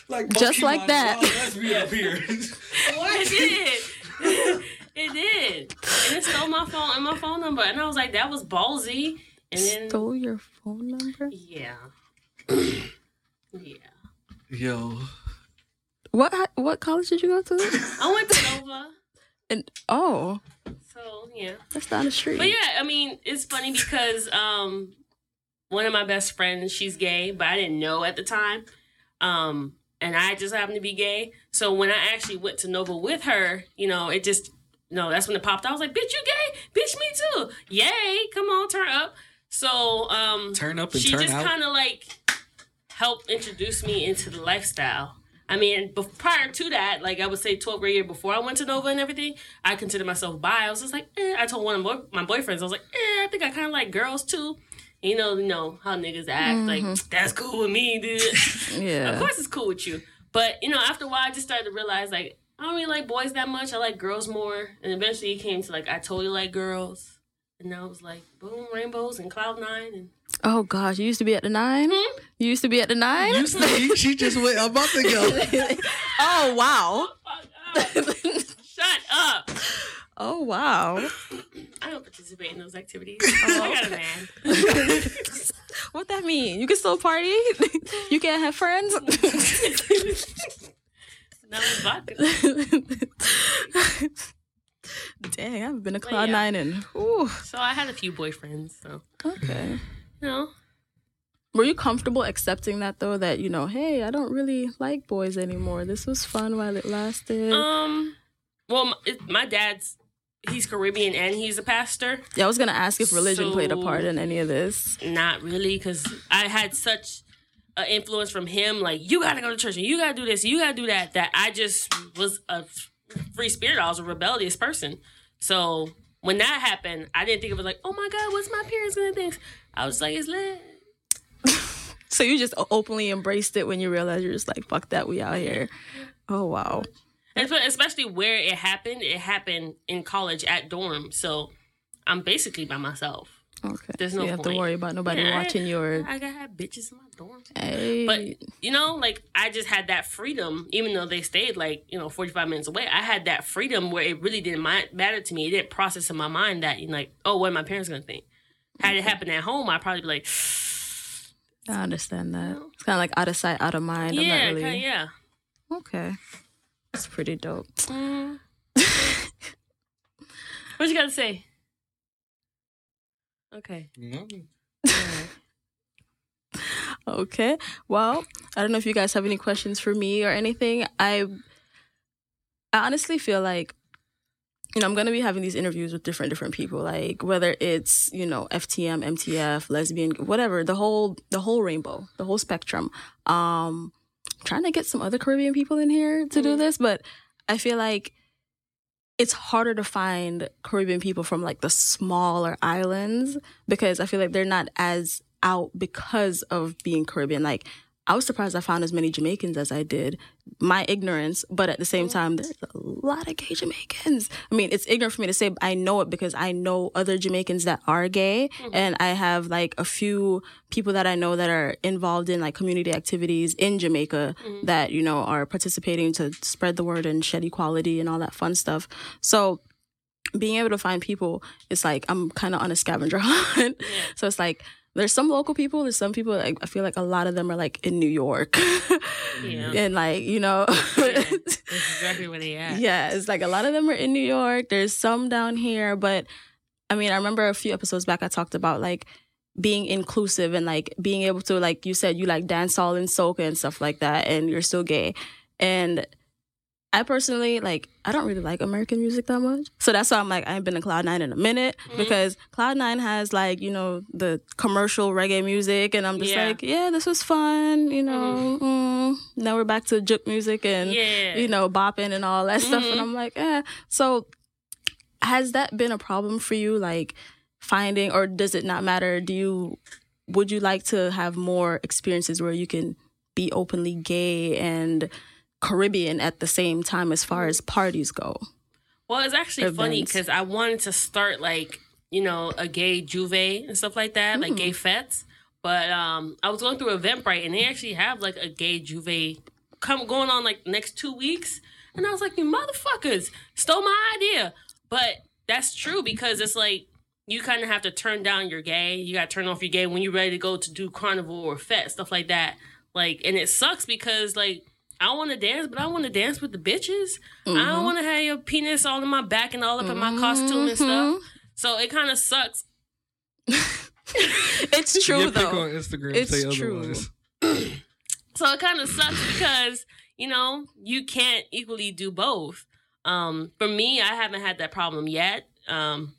Like Just like that. It did. it did. And it stole my phone and my phone number. And I was like, that was ballsy. And then stole your phone number? Yeah. yeah. Yo, What what college did you go to? I went to Nova. And oh, So yeah. that's down the street. But yeah, I mean, it's funny because um one of my best friends, she's gay, but I didn't know at the time. Um and I just happened to be gay. So when I actually went to Nova with her, you know, it just no, that's when it popped. out. I was like, "Bitch, you gay? Bitch, me too. Yay! Come on, turn up." So, um turn up and she turn just out. kind of like helped introduce me into the lifestyle. I mean, bef- prior to that, like I would say, 12th grade year before I went to Nova and everything, I considered myself bi. I was just like, eh. I told one of my- my boyfriends, I was like, eh, I think I kind of like girls too. You know, you know how niggas act. Like that's cool with me, dude. Yeah. Of course, it's cool with you. But you know, after a while, I just started to realize like I don't really like boys that much. I like girls more. And eventually, it came to like I totally like girls. And now it was like boom, rainbows and cloud nine and Oh gosh, you used to be at the nine. Hmm? You used to be at the nine. Used to be, she just went a month ago. oh wow. Fuck up. Shut up. Oh wow. I don't participate in those activities. I got a man. What that mean? You can still party. you can't have friends. Not with vodka. Dang, I haven't been a cloud yeah. nine in. Ooh. So I had a few boyfriends. So Okay. you know, Were you comfortable accepting that though? That you know, hey, I don't really like boys anymore. This was fun while it lasted. um, well, my, it, my dad's he's Caribbean and he's a pastor. yeah, I was gonna ask if religion played a part in any of this. Not really, because I had such an influence from him. Like you got to go to church and you got to do this, you got to do that. That I just was a free spirit. I was a rebellious person. So when that happened, I didn't think it was like, oh my god, what's my parents gonna think? I was like, it's lit. So you just openly embraced it when you realized you're just like, fuck that, we out here. Oh wow. And especially where it happened, it happened in college at dorm. So I'm basically by myself. Okay. There's no you have to worry about nobody Yeah, I- watching your. I got bitches in my dorm. Hey. But you know, like I just had that freedom, even though they stayed like you know 45 minutes away. I had that freedom where it really didn't matter to me. It didn't process in my mind that you know, like, oh, what are my parents gonna think? Had it happened at home, I'd probably be like, I understand that. It's kind of like out of sight, out of mind. Yeah, really. kinda, yeah. Okay. that's pretty dope. Mm. what you gotta say? Okay. Okay. Well, I don't know if you guys have any questions for me or anything. I, I honestly feel like, you know, I'm gonna be having these interviews with different different people, like whether it's you know FTM, MTF, lesbian, whatever, the whole the whole rainbow, the whole spectrum. Um, trying to get some other Caribbean people in here to do Mhm. this, but I feel like it's harder to find Caribbean people from like the smaller islands because I feel like they're not as out because of being Caribbean. Like I was surprised I found as many Jamaicans as I did. My ignorance, but at the same time, there's a lot of gay Jamaicans. I mean, it's ignorant for me to say, I know it because I know other Jamaicans that are gay, mm-hmm. and I have like a few people that I know that are involved in like community activities in Jamaica mm-hmm. that you know are participating to spread the word and shed equality and all that fun stuff. So being able to find people, it's like I'm kind of on a scavenger hunt. So it's like there's some local people, there's some people. Like, I feel like a lot of them are like in New York, Yeah. and like you know, That's exactly where they at. yeah, it's like a lot of them are in New York. There's some down here, but I mean, I remember a few episodes back I talked about like being inclusive and like being able to like you said you like dancehall and soca and stuff like that, and you're still gay. And I personally like I don't really like American music that much, so that's why I'm like I ain't been to Cloud Nine in a minute because Cloud Nine has like you know the commercial reggae music, and I'm just Yeah. like yeah, this was fun, you know. Mm, now we're back to juke music and Yeah. you know, bopping and all that stuff. And Mhm. I'm like, eh. So has that been a problem for you, like finding, or does it not matter? Do you, would you like to have more experiences where you can be openly gay and Caribbean at the same time as far as parties go? Well, it's actually funny because I wanted to start like you know a gay juve and stuff like that, like Mm. gay fetes. But um, I was going through Eventbrite and they actually have like a gay juve come going on like next two weeks, and I was like, you motherfuckers stole my idea. But that's true because it's like you kind of have to turn down your gay. You got to turn off your gay when you're ready to go to do carnival or fet stuff like that. Like, and it sucks because like. I want to dance, but I want to dance with the bitches. I Mm-hmm. don't want to have your penis all in my back and all up in my costume and stuff. So it kind of sucks. It's true Your pic though. on Instagram It's say true. otherwise. So it kind of sucks because you know you can't equally do both. Um, for me, I haven't had that problem yet. Um,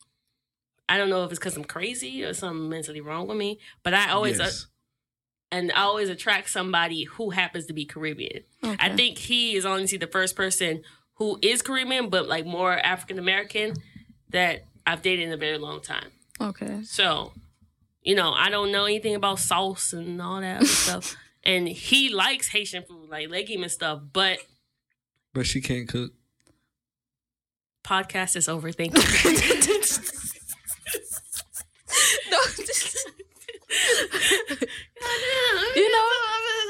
I don't know if it's because I'm crazy or something mentally wrong with me, but I always uh, Yes. And I always attract somebody who happens to be Caribbean. I think he is honestly the first person who is Caribbean, but like more African American that I've dated in a very long time. Okay. So, you know, I don't know anything about sauce and all that other stuff. And he likes Haitian food, like legume and stuff. But but she can't cook. podcast is over. Thank you. No, you know,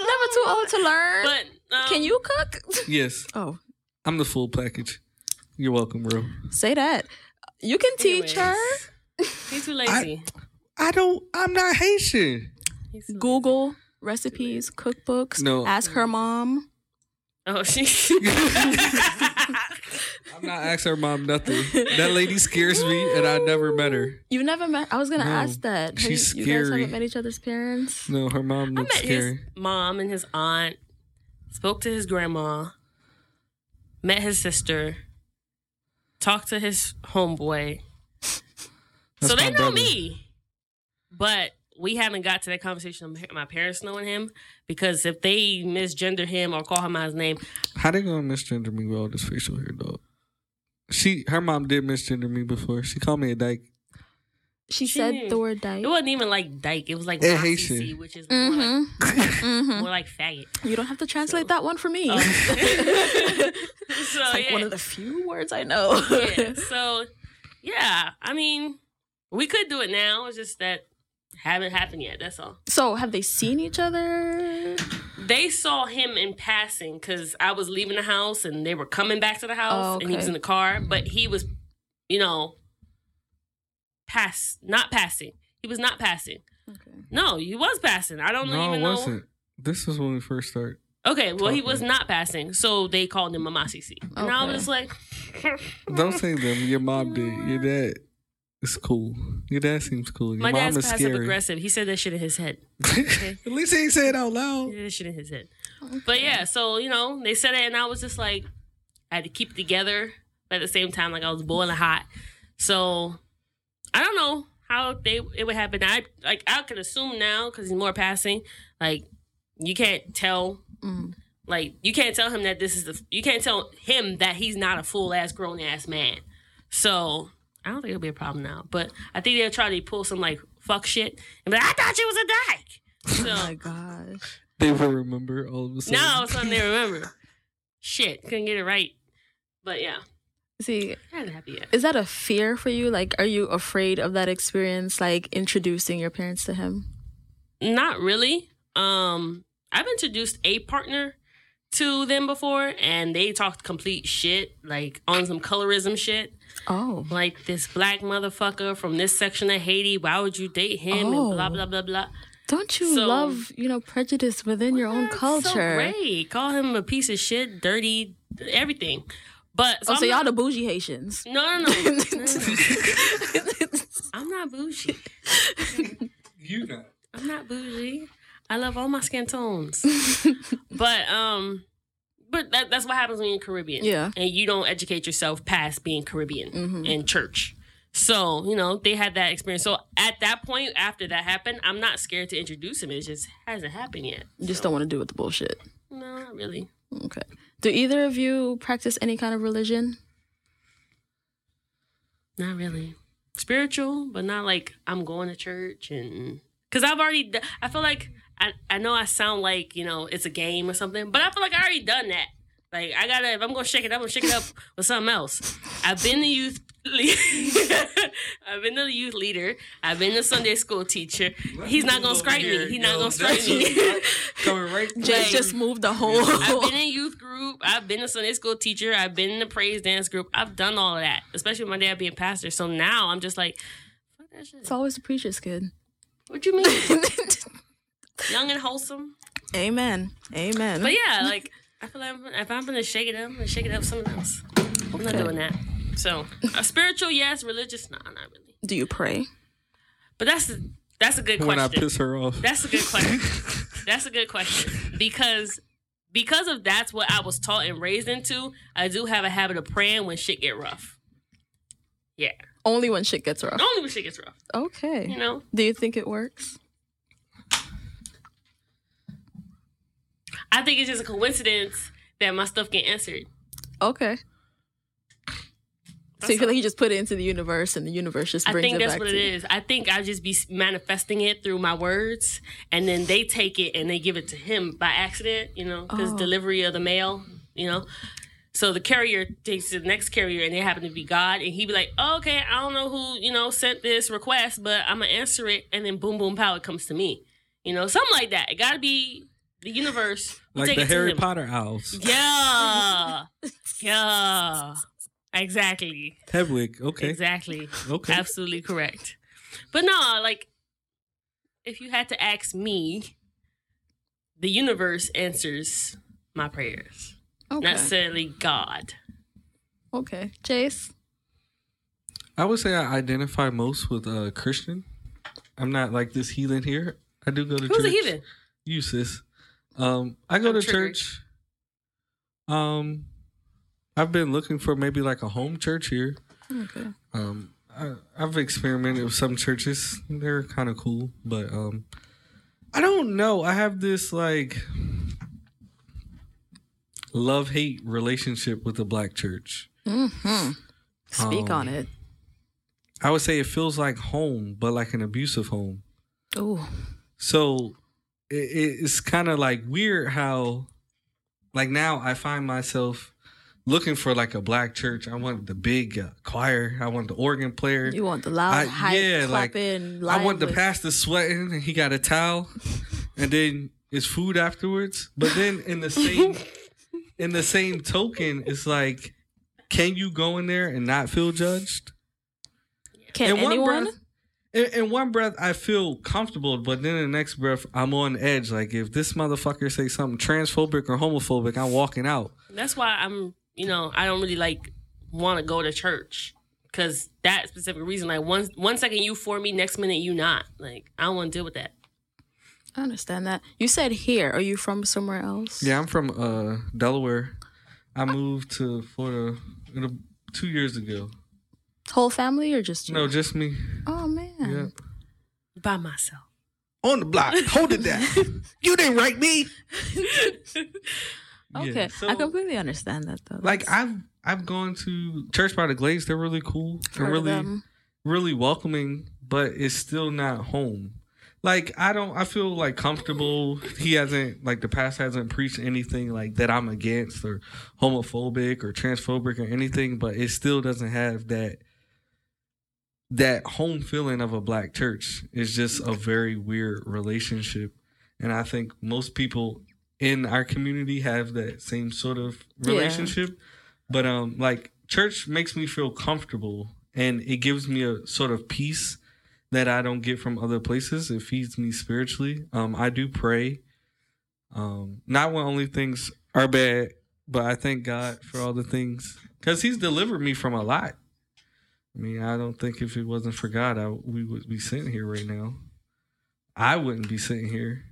never too old to learn. But um, Can you cook? Yes, Oh, I'm the full package. You're welcome, bro. say that. You can teach her. anyways, He's too lazy. I don't. I'm not Haitian. He's too lazy. Google recipes, cookbooks. No. Ask her mom. Oh, she. I'm not asking her mom nothing. That lady scares me, and I never met her. You never met. I was gonna No, ask that. Have she's you, You guys haven't met each other's parents. No, her mom I looks met his scary. mom and his aunt. Spoke to his grandma. Met his sister. Talked to his homeboy. That's so they know brother. me, but we haven't got to that conversation of my parents knowing him because if they misgender him or call him by his name, How they gonna misgender me with all this facial hair, dog? She, her mom did misgender me before. She called me a dyke. She, She said the word dyke. it wasn't even like dyke. It was like Nazi, Haitian. which is more, like, Mm-hmm. more like faggot. You don't have to translate that one for me. Um, it's so like yeah, one of the few words I know. yeah. So yeah, I mean, we could do it now. It's just that haven't happened yet. That's all. so, have they seen each other? They saw him in passing because I was leaving the house and they were coming back to the house Oh, and he was in the car, but he was, you know, pass not passing. He was not passing. Okay. No, he was passing. I don't No, even it know. wasn't. This was when we first started. Okay, well, he was not passing, so they called him Mama Sisi. And I was like, Don't say them. Your mom did. Your dad is cool. Your dad seems cool. Your My mom dad's is passive scary. aggressive. He said that shit in his head. At least he ain't say it out loud. He did that shit in his head. But yeah, so you know, they said it, and I was just like, I had to keep it together. But at the same time, like I was boiling hot. So I don't know how they it would happen. I like I can assume now because he's more passing. Like you can't tell, Mm. Like you can't tell him that this is the you can't tell him that he's not a full ass grown ass man. So I don't think it'll be a problem now. But I think they'll try to pull some like fuck shit and be like, I thought you was a dyke. Oh my gosh. They will remember all of a sudden. now all of a sudden they remember. Shit, couldn't get it right. But yeah, See, I hasn't is that a fear for you? Like, are you afraid of that experience, like introducing your parents to him? Not really. Um, I've introduced a partner to them before, and they talked complete shit, like on some colorism shit. Oh, Like this black motherfucker from this section of Haiti. Why would you date him? Oh. And blah oh. blah blah blah. don't you So- love, you know, prejudice within your own culture? So great. Call him a piece of shit, dirty, everything. But so Oh, I'm so y'all not- the bougie Haitians. no, no, no. no, no. I'm not bougie. You know. I'm not bougie. I love all my skin tones. but um but that, that's what happens when you're Caribbean. Yeah. And you don't educate yourself past being Caribbean Mhm. in church. So, you know, they had that experience. So at that point, after that happened, I'm not scared to introduce him. It just hasn't happened yet. You just So, don't want to do with the bullshit. No, not really. Okay. Do either of you practice any kind of religion? Not really. Spiritual, but not like I'm going to church and because I've already. I feel like I I know I sound like you know it's a game or something, but I feel like I already done that. Like I gotta if I'm gonna shake it up, I'm gonna shake it up with something else. I've been the youth. le- I've been the youth leader. I've been the Sunday school teacher. He's not gonna strike me. He's not gonna strike me. Coming right. Jay just moved the whole. I've been in youth group. I've been a Sunday school teacher. I've been in the praise dance group. I've done all of that, especially with my dad being pastor. So now I'm just like, fuck that shit. it's always the preacher's kid. What you mean? Young and wholesome. Amen. Amen. But yeah, like I feel like if I'm gonna shake it up, I'm gonna shake it up with someone else. I'm not doing that. So, a spiritual, yes. Religious, nah, not really. Do you pray? But that's that's a good question. When I piss her off. That's a good question. that's a good question because because of that's what I was taught and raised into. I do have a habit of praying when shit get rough. Yeah, Only when shit gets rough. only when shit gets rough. Okay. You know, Do you think it works? I think it's just a coincidence that my stuff get answered. Okay. So you feel like you just put it into the universe and the universe just I brings think it that's back what to it you. is. I think I just be manifesting it through my words, and then they take it and they give it to him by accident. You know, because Oh. delivery of the mail. You know, so the carrier takes the next carrier, and they happen to be God, and he be like, oh, "Okay, I don't know who you know sent this request, but I'm gonna answer it," and then boom, boom, pow, it comes to me. You know, something like that. It got to be the universe. Who like the Harry him. Potter owls. Yeah, yeah, exactly. Hedwig. Okay. Exactly. Okay. Absolutely correct. But no, like if you had to ask me, the universe answers my prayers. Not Okay. necessarily God. Okay. Jayce? I would say I identify most with uh Christian. I'm not like this heathen here. I do go to Who's church. a heathen? You sis. Um, I go I'm to triggered. church. Um, I've been looking for maybe like a home church here. Okay. Um, I, I've experimented with some churches. They're kind of cool, but um, I don't know. I have this like love hate relationship with the black church. Mm-hmm. Speak Um, on it. I would say it feels like home, but like an abusive home. Ooh. So it, it's kind of like weird how, like now I find myself looking for like a black church. I want the big uh, choir. I want the organ player. You want the loud, I- hype, yeah, like, clapping, I want the pastor sweating and he got a towel, and then it's food afterwards. But then in the same in the same token, it's like, can you go in there and not feel judged? Can in anyone? breath, in, in one breath, I feel comfortable, but then in the next breath, I'm on edge. Like if this motherfucker say something transphobic or homophobic, I'm walking out. That's why I'm, you know, I don't really like want to go to church because that specific reason. Like one one second you for me, next minute you not. Like I don't want to deal with that. I understand that. You said here. Are you from somewhere else? Yeah, I'm from uh, Delaware. I moved to Florida uh, two years ago. Whole family or just you? No, just me. Oh man. Yeah. By myself. On the block. Hold it down. you didn't write me. Okay, Yeah, so- I completely understand that though. Like That's- I've I've gone to Church by the Glades. They're really cool. They're heard really really welcoming, but it's still not home. Like I don't I feel like comfortable. He hasn't like the past hasn't preached anything like that I'm against or homophobic or transphobic or anything, but it still doesn't have that that home feeling of a black church. is just a very weird relationship. And I think most people in our community have that same sort of Yeah. relationship. But um like church makes me feel comfortable and it gives me a sort of peace that I don't get from other places. It feeds me spiritually. Um I do pray. Um not when only things are bad, but I thank God for all the things cuz he's delivered me from a lot. I mean, I don't think if it wasn't for God, I, we would be sitting here right now. I wouldn't be sitting here.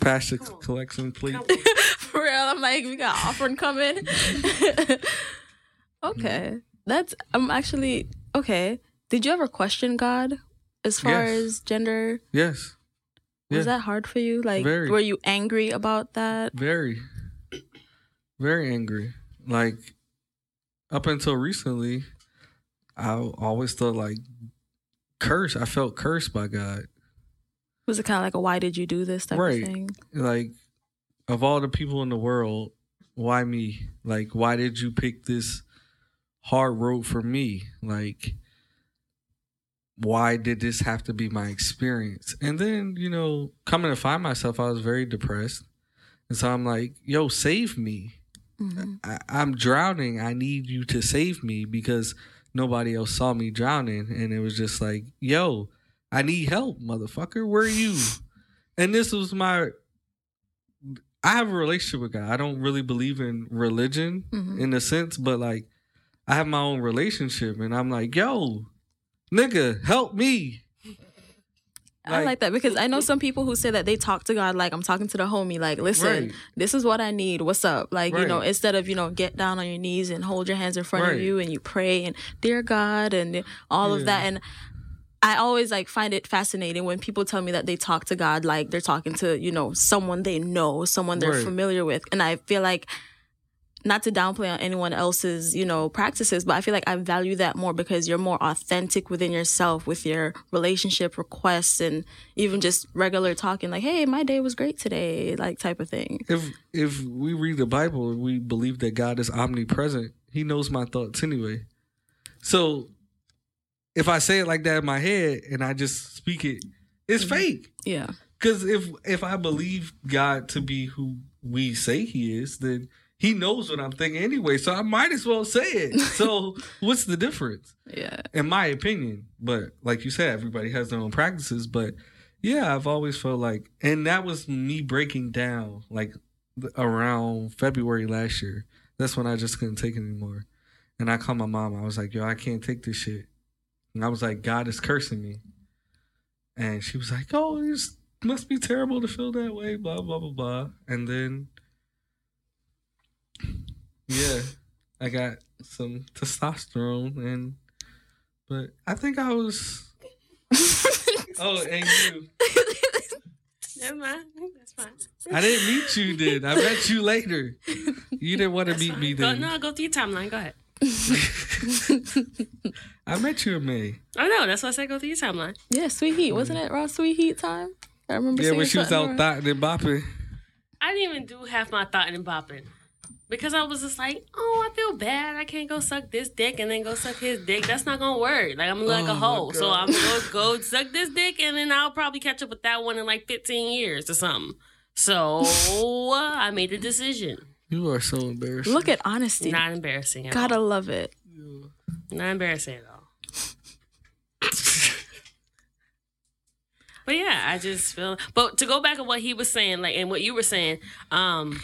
Pass the collection, please. For real, I'm like, we got offering coming. okay, mm-hmm. that's I'm actually okay. Did you ever question God as far Yes. as gender? Yes. Was Yeah. that hard for you? Like, Very. were you angry about that? Very, very angry. Like up until recently, I always thought like cursed. I felt cursed by God. Was it kind of like a "Why did you do this?" type Right. of thing? Like of all the people in the world, why me? Like why did you pick this hard road for me? Like why did this have to be my experience? And then, you know, coming to find myself, I was very depressed. And so I'm like, yo, save me. Mhm. I, I'm drowning. I need you to save me because nobody else saw me drowning. And it was just like, yo, I need help, motherfucker. Where are you? And this was my. I have a relationship with God. I don't really believe in religion Mhm. in a sense, but like, I have my own relationship, and I'm like, yo, nigga, help me. I like that because I know some people who say that they talk to God like I'm talking to the homie. Like, listen, Right. this is what I need. What's up? Like, you know, instead of you know, get down on your knees and hold your hands in front of you and you pray and dear God and all of that. And I always like find it fascinating when people tell me that they talk to God like they're talking to you know someone they know, someone they're Right. familiar with, and I feel like. Not to downplay on anyone else's, you know, practices, but I feel like I value that more because you're more authentic within yourself with your relationship requests and even just regular talking, like, "Hey, my day was great today," like type of thing. If if we read the Bible and we believe that God is omnipresent, He knows my thoughts anyway. So if I say it like that in my head and I just speak it, it's mm-hmm. fake. Yeah, Because if if I believe God to be who we say He is, then He knows what I'm thinking anyway. So I might as well say it. So what's the difference? yeah, in my opinion. But like you said, everybody has their own practices. But yeah, I've always felt like, and that was me breaking down like around February last year. That's when I just couldn't take it anymore. And I called my mom. I was like, yo, I can't take this shit. And I was like, God is cursing me. And she was like, oh, it must be terrible to feel that way, blah, blah, blah, blah. And then, yeah, I got some testosterone and but I think I was Oh, and you. Never mind. That's fine. I didn't meet you then. I met you later. You didn't want to That's meet fine. me Go, then. no, go through your timeline. Go ahead. I met you in May. Oh no, that's why I said go through your timeline. yeah. Sweet heat, wasn't it? Raw sweet heat time. I remember. Yeah, when she was out around- thotting and bopping. I didn't even do half my thought and bopping. Because I was just like, oh, I feel bad. I can't go suck this dick and then go suck his dick. That's not gonna work. Like I'm like Oh, a my hoe. So I'm gonna go suck this dick and then I'll probably catch up with that one in like 15 years or something. So uh, I made the decision. You are so embarrassing. Look at honesty. Not embarrassing at Gotta all. love it. Not embarrassing at all. But yeah, I just feel. But to go back on what he was saying, like, and what you were saying, um,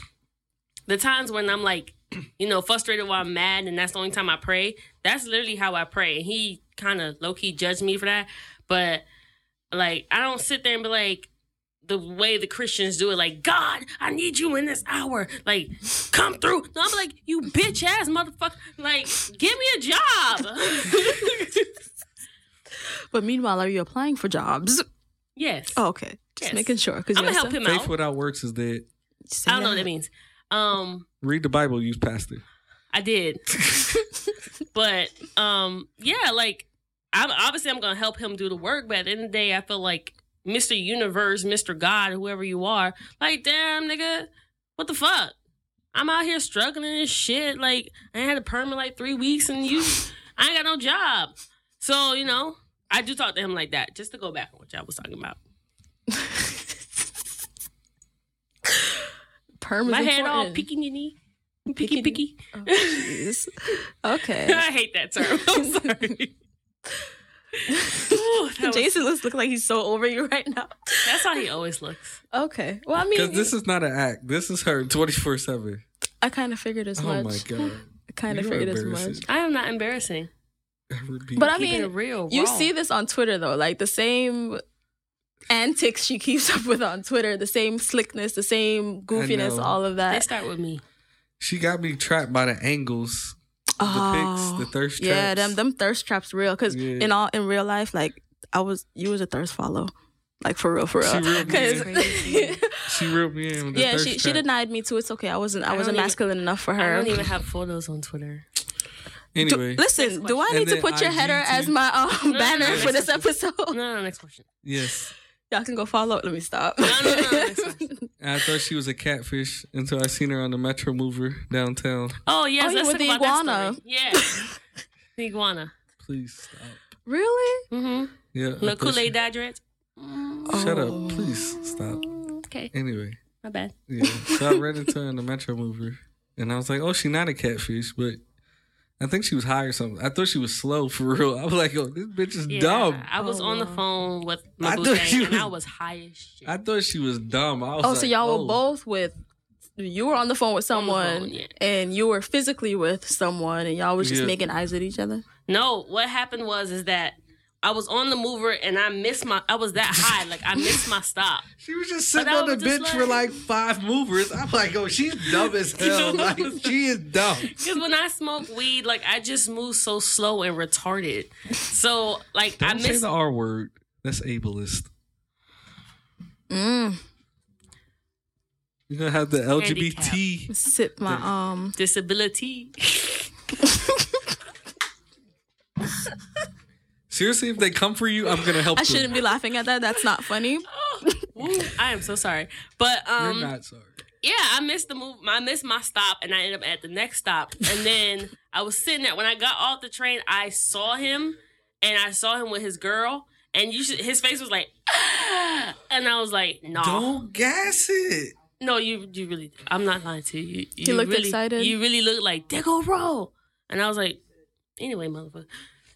the times when I'm like, you know, frustrated while I'm mad, and that's the only time I pray. That's literally how I pray. He kind of low key judged me for that. But like, I don't sit there and be like. The way the Christians do it, like God, I need you in this hour. Like, come through. No, I'm like, you bitch ass motherfucker. Like, give me a job. But meanwhile, are you applying for jobs? yes. Oh, okay. Just Yes. making sure because I'm gonna help him Faith out. without works is dead. I don't know what that. that means. Um, Read the Bible, use pastor. I did, but um, yeah, like I'm obviously I'm gonna help him do the work, but at the end of the day, I feel like Mr. Universe, Mr. God, whoever you are, like damn nigga, what the fuck? I'm out here struggling and shit. Like I had a permit like three weeks, and you, I ain't got no job. So you know, I do talk to him like that, just to go back on what y'all was talking about. Perm is My head all important. picky, knee, picky, picky. Oh, jeez. okay. I hate that term. I'm sorry. Ooh, that was- Jason looks look like he's so over you right now. that's how he always looks. Okay. Well, I Because mean, this is not an act. This is her 24 7. I kind of figured as oh much. Oh my God. I kind of figured as much. I am not embarrassing. But I Keeping mean, real. you raw. see this on Twitter though, like the same antics she keeps up with on Twitter, the same slickness, the same goofiness, all of that. They start with me. She got me trapped by the angles, Oh, the pics, the thirst traps. yeah, them them thirst traps real. Because Yeah. in all in real life, like I was, you was a thirst follow, like for real, for real. She reeled me 'Cause- in. Crazy. She reeled me in with the yeah, thirst she she denied me too. It's okay. I wasn't I, I wasn't don't even- masculine enough for her. I don't even have photos on Twitter. Do- Anyway, listen, do I need to put your then header IG as my um, banner for this episode? No, no, next question. yes. Y'all can go follow. Up. Let me stop. No, no, no, next question. I thought she was a catfish until I seen her on the Metro Mover downtown. Oh yes, Oh, yeah, let's with the about that iguana. story. Yeah, the iguana. Please stop. really? Mm-hmm. Yeah. I Little thought Kool she- Aid dad. Shut Oh. up. Please stop. Okay, Anyway. my bad. Yeah. So I read into her in the Metro Mover. And I was like, oh, she not a catfish, but I think she was high or something. I thought she was slow for real. I was like, oh, this bitch is Yeah, dumb. I was Oh, on the oh, phone with my I thought she and I was- was high as shit. I thought she was dumb. I was Oh, like, so y'all oh. were both with. You were on the phone with someone, phone, yeah. and you were physically with someone, and y'all was just Yeah. making eyes at each other. No, what happened was is that I was on the mover and I missed my. I was that high, like I missed my stop. She was just But sitting I on the was just bench for like- like five movers. I'm like, oh, she's dumb as hell. like, she is dumb. Because when I smoke weed, like I just move so slow and retarded. So like I Don't say miss. the R word. That's ableist. Mm. You're gonna have the LGBT. Sip my um. disability. Seriously, if they come for you, I'm gonna help you. I them. shouldn't be laughing at that. That's not funny. Woo, I am so sorry, but um, You're not sorry. yeah, I missed the move. I missed my stop, and I ended up at the next stop. And then I was sitting there. When I got off the train, I saw him, and I saw him with his girl. And you should, his face was like, "Ah," and I was like, no, Don't gas it. no, you, you really, I'm not lying to you. You, He looked really, excited? You really look like there go bro. And I was like, anyway, motherfucker.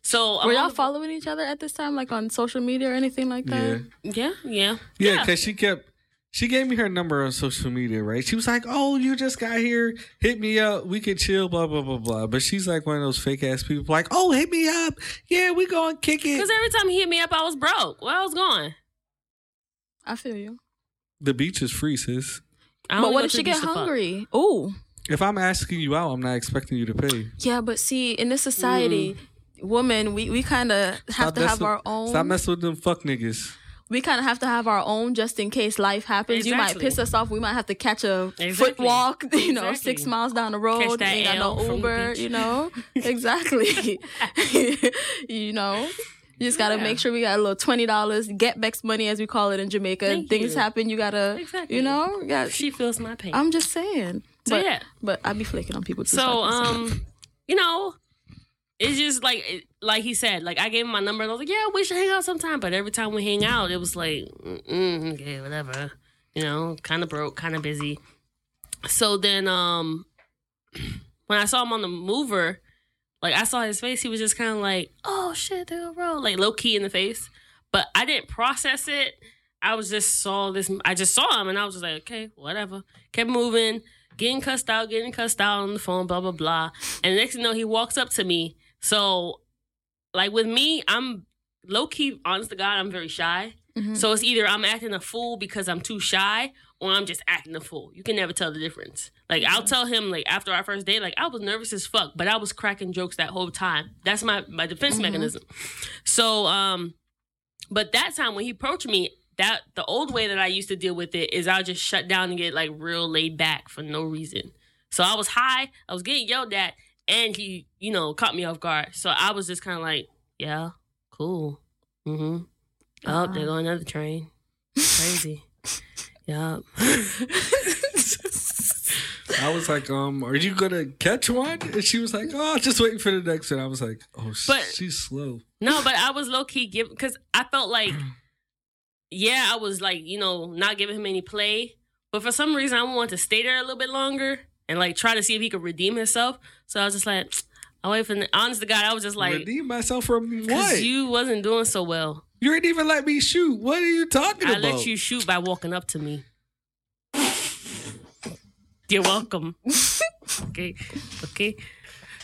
So Were y'all the- following each other at this time, like on social media or anything like that? Yeah. Yeah, yeah, Yeah, because she kept she gave me her number on social media, right? She was like, "Oh, you just got here. Hit me up. We could chill." Blah blah blah blah. But she's like one of those fake ass people, like, "Oh, hit me up. Yeah, we gonna kick it." Because every time he hit me up, I was broke. Where I was going. I feel you. The beach is free, sis. But what if she get beach to fuck. hungry? Ooh. If I'm asking you out, I'm not expecting you to pay. Yeah, but see, in this society, mm. Women, we, we kind of have Stop to have messing- our own. Stop messing with them fuck niggas. we kind of have to have our own just in case life happens. You might piss us off. We might have to catch a foot walk, you know, Exactly. six miles down the road. that Ain't got L no Uber, you know. exactly. you know. You just gotta Yeah. make sure we got a little twenty dollars, get Bex money as we call it in Jamaica. Thank Things you. happen, you gotta, Exactly. you know, you got, She feels my pain. I'm just saying. So, But, yeah. but I be flaking on people too. so, I can say. um, you know, it's just like like he said. Like I gave him my number, and I was like, "Yeah, we should hang out sometime." But every time we hang out, it was like, "Okay, whatever." You know, kind of broke, kind of busy. So then, um, when I saw him on the mover, like I saw his face, he was just kind of like, "Oh shit, they dude, bro," like low key in the face. But I didn't process it. I was just saw this. I just saw him, and I was just like, "Okay, whatever." Kept moving, getting cussed out, getting cussed out on the phone, blah blah blah. And next thing you know, he walks up to me. So, like with me, I'm low key, honest to God, I'm very shy. Mhm. So it's either I'm acting a fool because I'm too shy, or I'm just acting a fool. You can never tell the difference. Like I'll tell him, like after our first date, like I was nervous as fuck, but I was cracking jokes that whole time. That's my my defense mechanism. So, um, but that time when he approached me, that the old way that I used to deal with it is I'll just shut down and get like real laid back for no reason. So I was high, I was getting yelled at, and he, you know, caught me off guard. So I was just kind of like, yeah, cool. Mm-hmm. Oh, there go another train. Crazy. yup. I was like, um, are you gonna catch one? And she was like, oh, just waiting for the next one. I was like, oh, But- she's slow. No, but I was low key giving because I felt like, yeah, I was like, you know, not giving him any play. But for some reason, I wanted to stay there a little bit longer and like try to see if he could redeem himself. So I was just like, I wait for the honest to God, I was just like, Redeem myself from what? You, you wasn't doing so well. You didn't even let me shoot. What are you talking I about? I let you shoot by walking up to me. You're welcome. okay, okay.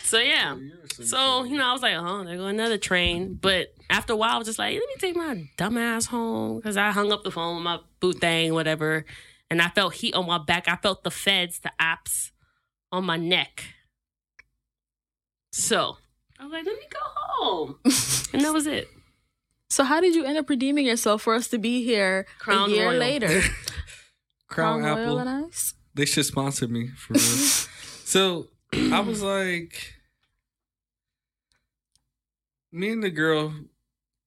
So yeah. Oh, so, you know, I was like, oh, there go another train. But after a while, I was just like, let me take my dumb ass home. Because I hung up the phone with my boot thing, whatever. And I felt heat on my back. I felt the feds, the apps on my neck. So I was like, let me go home. and that was it. So how did you end up redeeming yourself for us to be here Crown a year Royal. later? Crown, Royal Apple. and Ice? They should sponsor me for real. so I was like, me and the girl,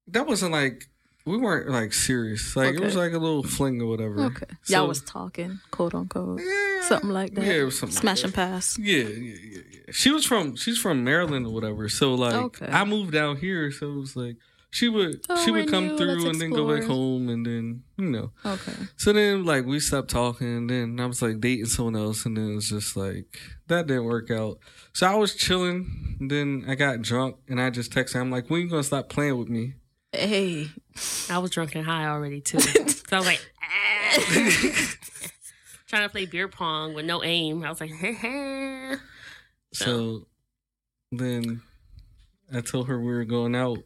that wasn't like we weren't like serious. Like it was like a little fling or whatever. Okay. So- Y'all was talking, quote unquote. Yeah, Something like that. Yeah, it was something like Smash and pass. Yeah, yeah, yeah, yeah. She was from she's from Maryland or whatever. So like Okay. I moved down here, so it was like she would Oh, she would come new, through let's and then go back explore. home and then you know. Okay. So then like we stopped talking and then I was like dating someone else and then it was just like that didn't work out. So I was chilling, and then I got drunk and I just texted her, I'm like, when you gonna stop playing with me? Hey. I was drunk and high already, too. so I was like, ah. trying to play beer pong with no aim. I was like, So then I told her we were going out.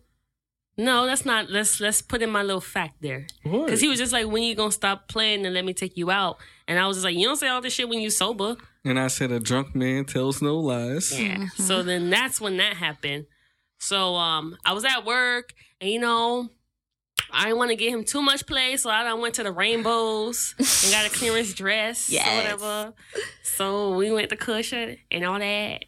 no, that's not. Let's let's put in my little fact there. Because he was just like, when you gonna stop playing and let me take you out? And I was just like, you don't say all this shit when you sober. and I said a drunk man tells no lies. Yeah. So then that's when that happened. So um, I was at work, and you know, I didn't want to give him too much play, so I done went to the rainbows and got a clearance dress Yes. or whatever. So we went to Cushion and all that.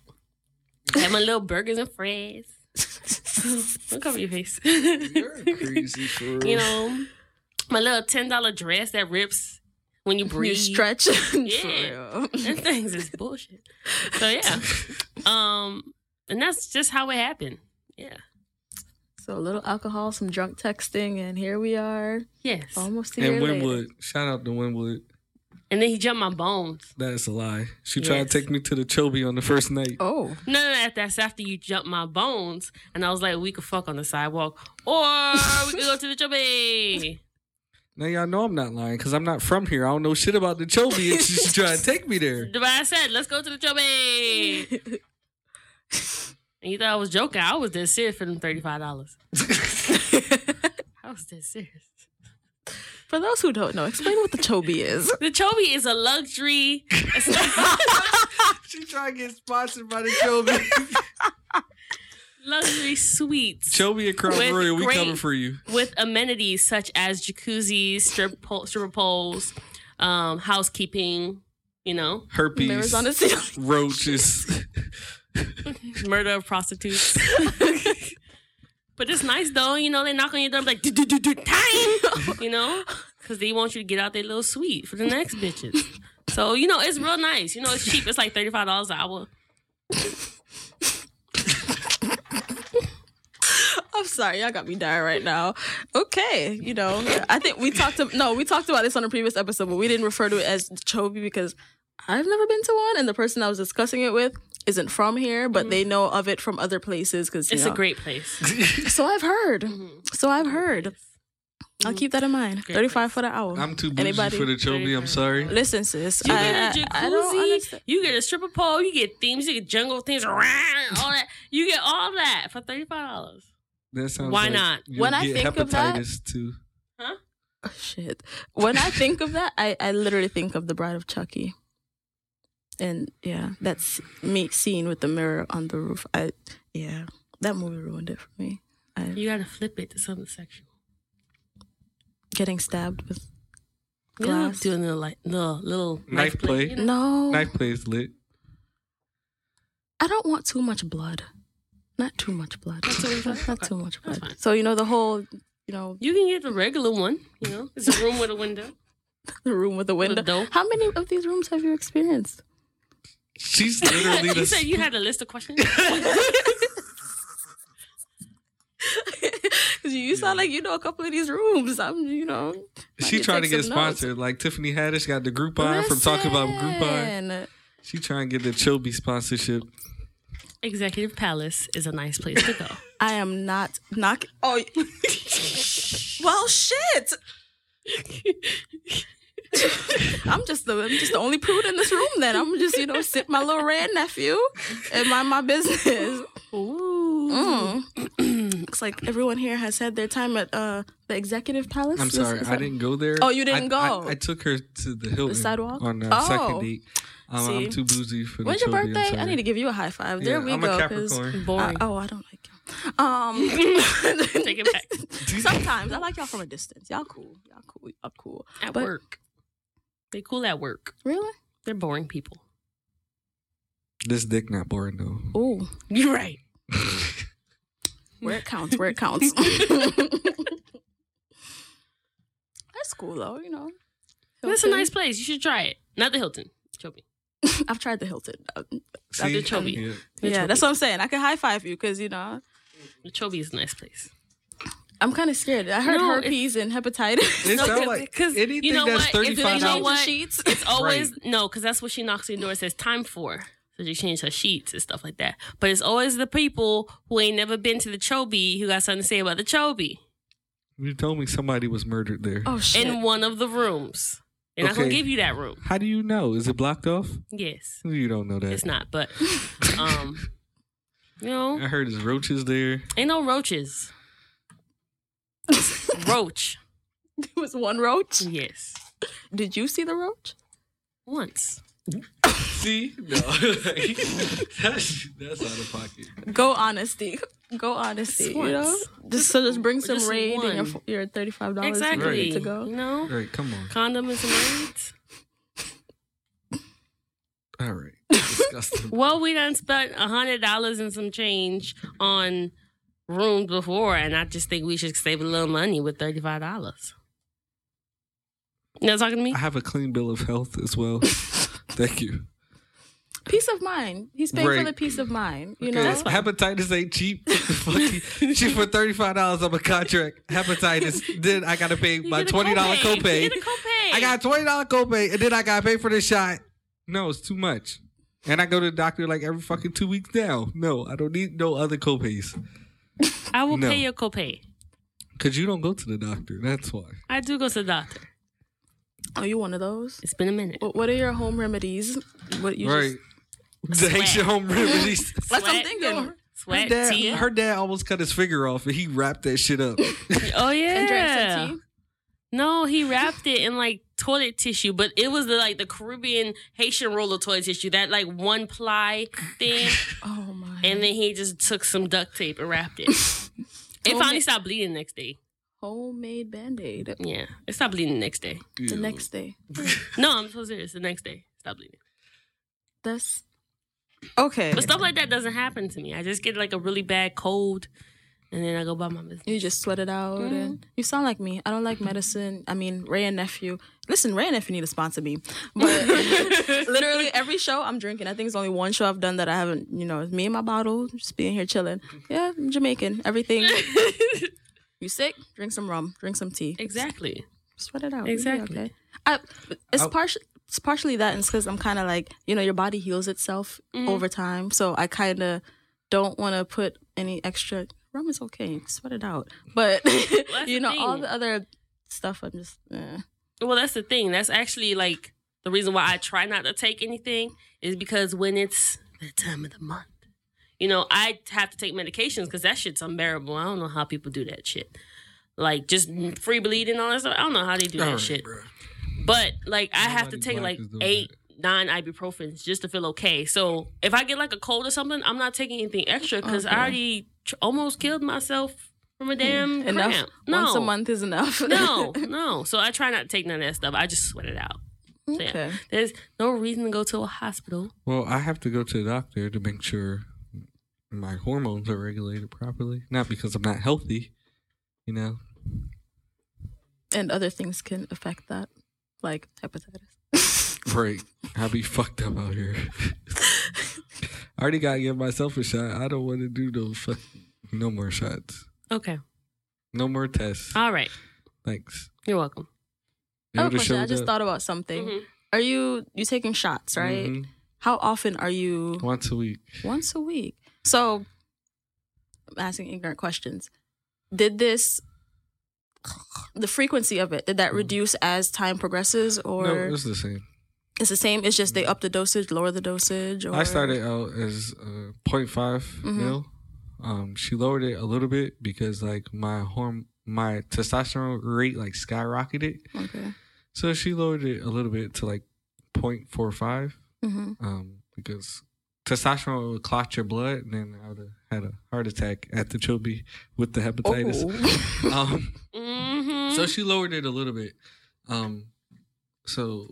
Had my little burgers and fries. Don't cover your face. You're crazy for real. you know, my little ten dollar dress that rips when you breathe. You stretch. Yeah. Them things is bullshit. So yeah, um, and that's just how it happened. Yeah. So a little alcohol, some drunk texting, and here we are, Yes. almost a year and later. Wynwood, shout out to Wynwood. and then he jumped my bones. That's a lie. She tried to take me to the Chobee on the first night. Oh, No, no, no, that's after you jumped my bones, and I was like, we could fuck on the sidewalk, or we could go to the chubby. Now y'all know I'm not lying because I'm not from here. I don't know shit about the Chobee, and she tried to take me there. But I said, let's go to the chubby. and you thought I was joking? I was dead serious for them thirty five dollars. I was dead serious. for those who don't know, explain what the Chobee is. The Chobee is a luxury. It's not- she tried to get sponsored by the Chobee. luxury suites Chobee and Crown Royal, we great- coming for you. with amenities such as jacuzzis, strip pole, stripper poles, um, housekeeping, you know, Herpes, Mirrors on the ceiling. roaches. murder of prostitutes. but it's nice though, you know, they knock on your door like "Do, do, do, do, time, you know, because they want you to get out their little suite for the next bitches. So you know, it's real nice. You know, it's cheap. It's like thirty five dollars an hour. I'm sorry, y'all got me dying right now. Okay, you know, I think we talked to no, we talked about this on a previous episode, but we didn't refer to it as Chobee because I've never been to one, and the person I was discussing it with isn't from here, but they mm. know of it from other places because It's a great place. So I've heard. Mm-hmm. So I've heard. I'll mm-hmm. keep that in mind. Great Thirty-five for the hour. I'm too bougie Anybody? for the Chobee. I'm sorry. Listen, sis. You I, get a I- I don't jacuzzi, you get a stripper pole, you get themes, you get jungle themes, all that. You get all that for thirty five dollars. That sounds Why like not? you'll When I get think of that- hepatitis too. Oh, shit. When I think of that, I, I literally think of the Bride of Chucky. And yeah, that's me scene with the mirror on the roof. I yeah, that movie ruined it for me. I, You gotta flip it to something sexual. getting stabbed with You know, glass. doing the like the little Knife play. you know? No, Knife play is lit. I don't want too much blood. Not too much blood. Not too much blood? Not too much blood. So you know the whole, you know, You can get the regular one. You know, it's a room with a window. the room with a window. door. How many of these rooms have you experienced? She's literally you the said you had a list of questions. You sound like you know a couple of these rooms. I'm, you know. She trying to get some notes. sponsored. Like Tiffany Haddish got the Groupon from talking about Groupon. Listen. She trying to get the Chobee sponsorship. Executive Palace is a nice place to go. I am not knock. Oh, well, shit. I'm just the I'm just the only prude in this room. Then I'm just you know sit my little red nephew and mind my business. Ooh. Mm. Looks like everyone here has had their time at uh the executive palace. I'm sorry, is I that- didn't go there. Oh, you didn't I- go? I, I took her to the Hilton sidewalk? on the Oh. second date. Um, I'm too boozy for the When's your Chobee, birthday? I need to give you a high five. Yeah, there we I'm go. a 'cause- Capricorn. Boring. Uh, oh, I don't like you. Um, Take it back. Sometimes I like y'all from a distance. Y'all cool. Y'all cool. Y'all cool. At But- work. They cool at work. Really? They're boring people. This dick not boring though. Oh, You're right. where it counts. Where it counts. That's cool though. You know. That's a nice place. You should try it. Not the Hilton. Chobee. I've tried the Hilton. Uh, After Chobee. Yeah. Yeah, Chobee. that's what I'm saying. I can high five you because you know Chobee is a nice place. I'm kind of scared. I heard No, herpes and hepatitis. It No, sounds 'cause- like 'cause anything you know that's what? If thirty know dollars. what? sheets. It's always Right. no, because that's what she knocks on the door and says time for. So she changed her sheets and stuff like that. But it's always the people who ain't never been to the Chobee who got something to say about the Chobee. You told me somebody was murdered there. Oh shit! in one of the rooms. They're not gonna give you that room. How do you know? Is it blocked off? Yes, You don't know that. it's not. But um, you know, I heard there's roaches there. ain't no roaches. Roach. It was one roach. Yes. Did you see the roach? Once. See, no, that's that's out of pocket. Go honesty. Go honesty. You know, Once. just so just bring some Just raid and your your thirty five dollars Exactly. ready to go. You know, All right, come on. condoms and raids. All right, disgusting. Well, we done spent a hundred dollars and some change on rooms before, and I just think we should save a little money with thirty five dollars. You know, talking to me. I have a clean bill of health as well. Thank you. Peace of mind. He's paying for the peace of mind. You know. Okay, That's hepatitis ain't cheap. Cheap for thirty five dollars. I'm a contract. Hepatitis. Then I gotta pay You my get a twenty dollar copay. You get a copay. I got twenty dollar copay, and then I gotta pay for the shot. No, it's too much. And I go to the doctor like every fucking two weeks now. No, I don't need no other copays. I will No. pay your copay. Cause you don't go to the doctor. That's why. I do go to the doctor. Are you one of those? It's been a minute. What, what are your home remedies? What you right. just The Haitian home remedies. That's what I'm Sweat. thinking. Her Sweat, dad, tea. her dad almost cut his finger off, and he wrapped that shit up. Oh yeah. And drink some tea. No, he wrapped it in like toilet tissue, but it was the like the Caribbean Haitian roller toilet tissue, that like one ply thing. Oh my. and then he just took some duct tape and wrapped it. It finally stopped bleeding the next day. homemade band aid. Yeah, it stopped bleeding the next day. The next day. No, I'm so serious. The next day, stop bleeding. That's okay. But stuff like that doesn't happen to me. I just get like a really bad cold, and then I go by my business. You just sweat it out, Mm-hmm. and you sound like me. I don't like medicine. I mean, Wray and Nephew. Listen, Wray if you need to sponsor me. But literally every show I'm drinking. I think it's only one show I've done that I haven't. You know, it's me and my bottle, just being here chilling. Yeah, I'm Jamaican. Everything. you sick? Drink some rum. Drink some tea. exactly. Sweat it out. Exactly. Okay. I, it's I'll- It's partially that, and it's because I'm kind of like you know your body heals itself Mhm. over time, so I kind of don't want to put any extra. Rum is okay, sweat it out, but that's you the know all the other stuff. I'm just eh. Well, that's the thing. That's actually like the reason why I try not to take anything is because when it's the time of the month, you know, I have to take medications because that shit's unbearable. I don't know how people do that shit. Like just free bleeding and all that stuff. I don't know how they do that All right, shit. bruh. But like I have to take like is doing eight, nine ibuprofens just to feel okay. So if I get like a cold or something, I'm not taking anything extra because Okay. I already tr- almost killed myself from a damn Hmm. enough. cramp. No, Once a month is enough. no, no. So I try not to take none of that stuff. I just sweat it out. So, yeah. okay. There's no reason to go to a hospital. Well, I have to go to the doctor to make sure my hormones are regulated properly. Not because I'm not healthy, you know. And other things can affect that, like hepatitis. Right. I'll be fucked up out here. I already gotta give myself a shot. I don't want to do no fuck, no more shots. Okay. No more tests. All right. Thanks. You're welcome. I have a question. I just up. thought about something. Mhm. Are you you taking shots, right? Mhm. How often are you Once a week. once a week? So I'm asking ignorant questions. Did this the frequency of it, did that reduce as time progresses or Mm-hmm. no, it's the same. it's the same? It's just they up the dosage, lower the dosage or I started out as uh, 0.5 Mhm. mil. Um, she lowered it a little bit because like my horm my testosterone rate like skyrocketed. Okay. So she lowered it a little bit to like 0.45. hmm Um, because testosterone would clot your blood, and then I would have had a heart attack at the Chobee with the hepatitis. Oh. Um, Mm-hmm. so she lowered it a little bit. Um, so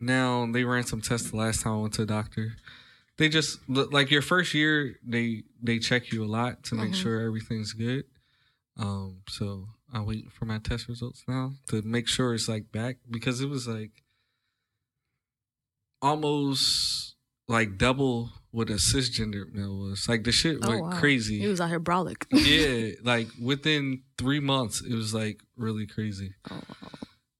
now they ran some tests the last time I went to the doctor. They just like your first year, they they check you a lot to make Mhm. sure everything's good. Um, so i wait for my test results now to make sure it's like back because it was like almost like double what a cisgender male was. Like the shit Oh, went wow. crazy He was out here brolic. yeah, like within three months, it was like really crazy. Oh, wow.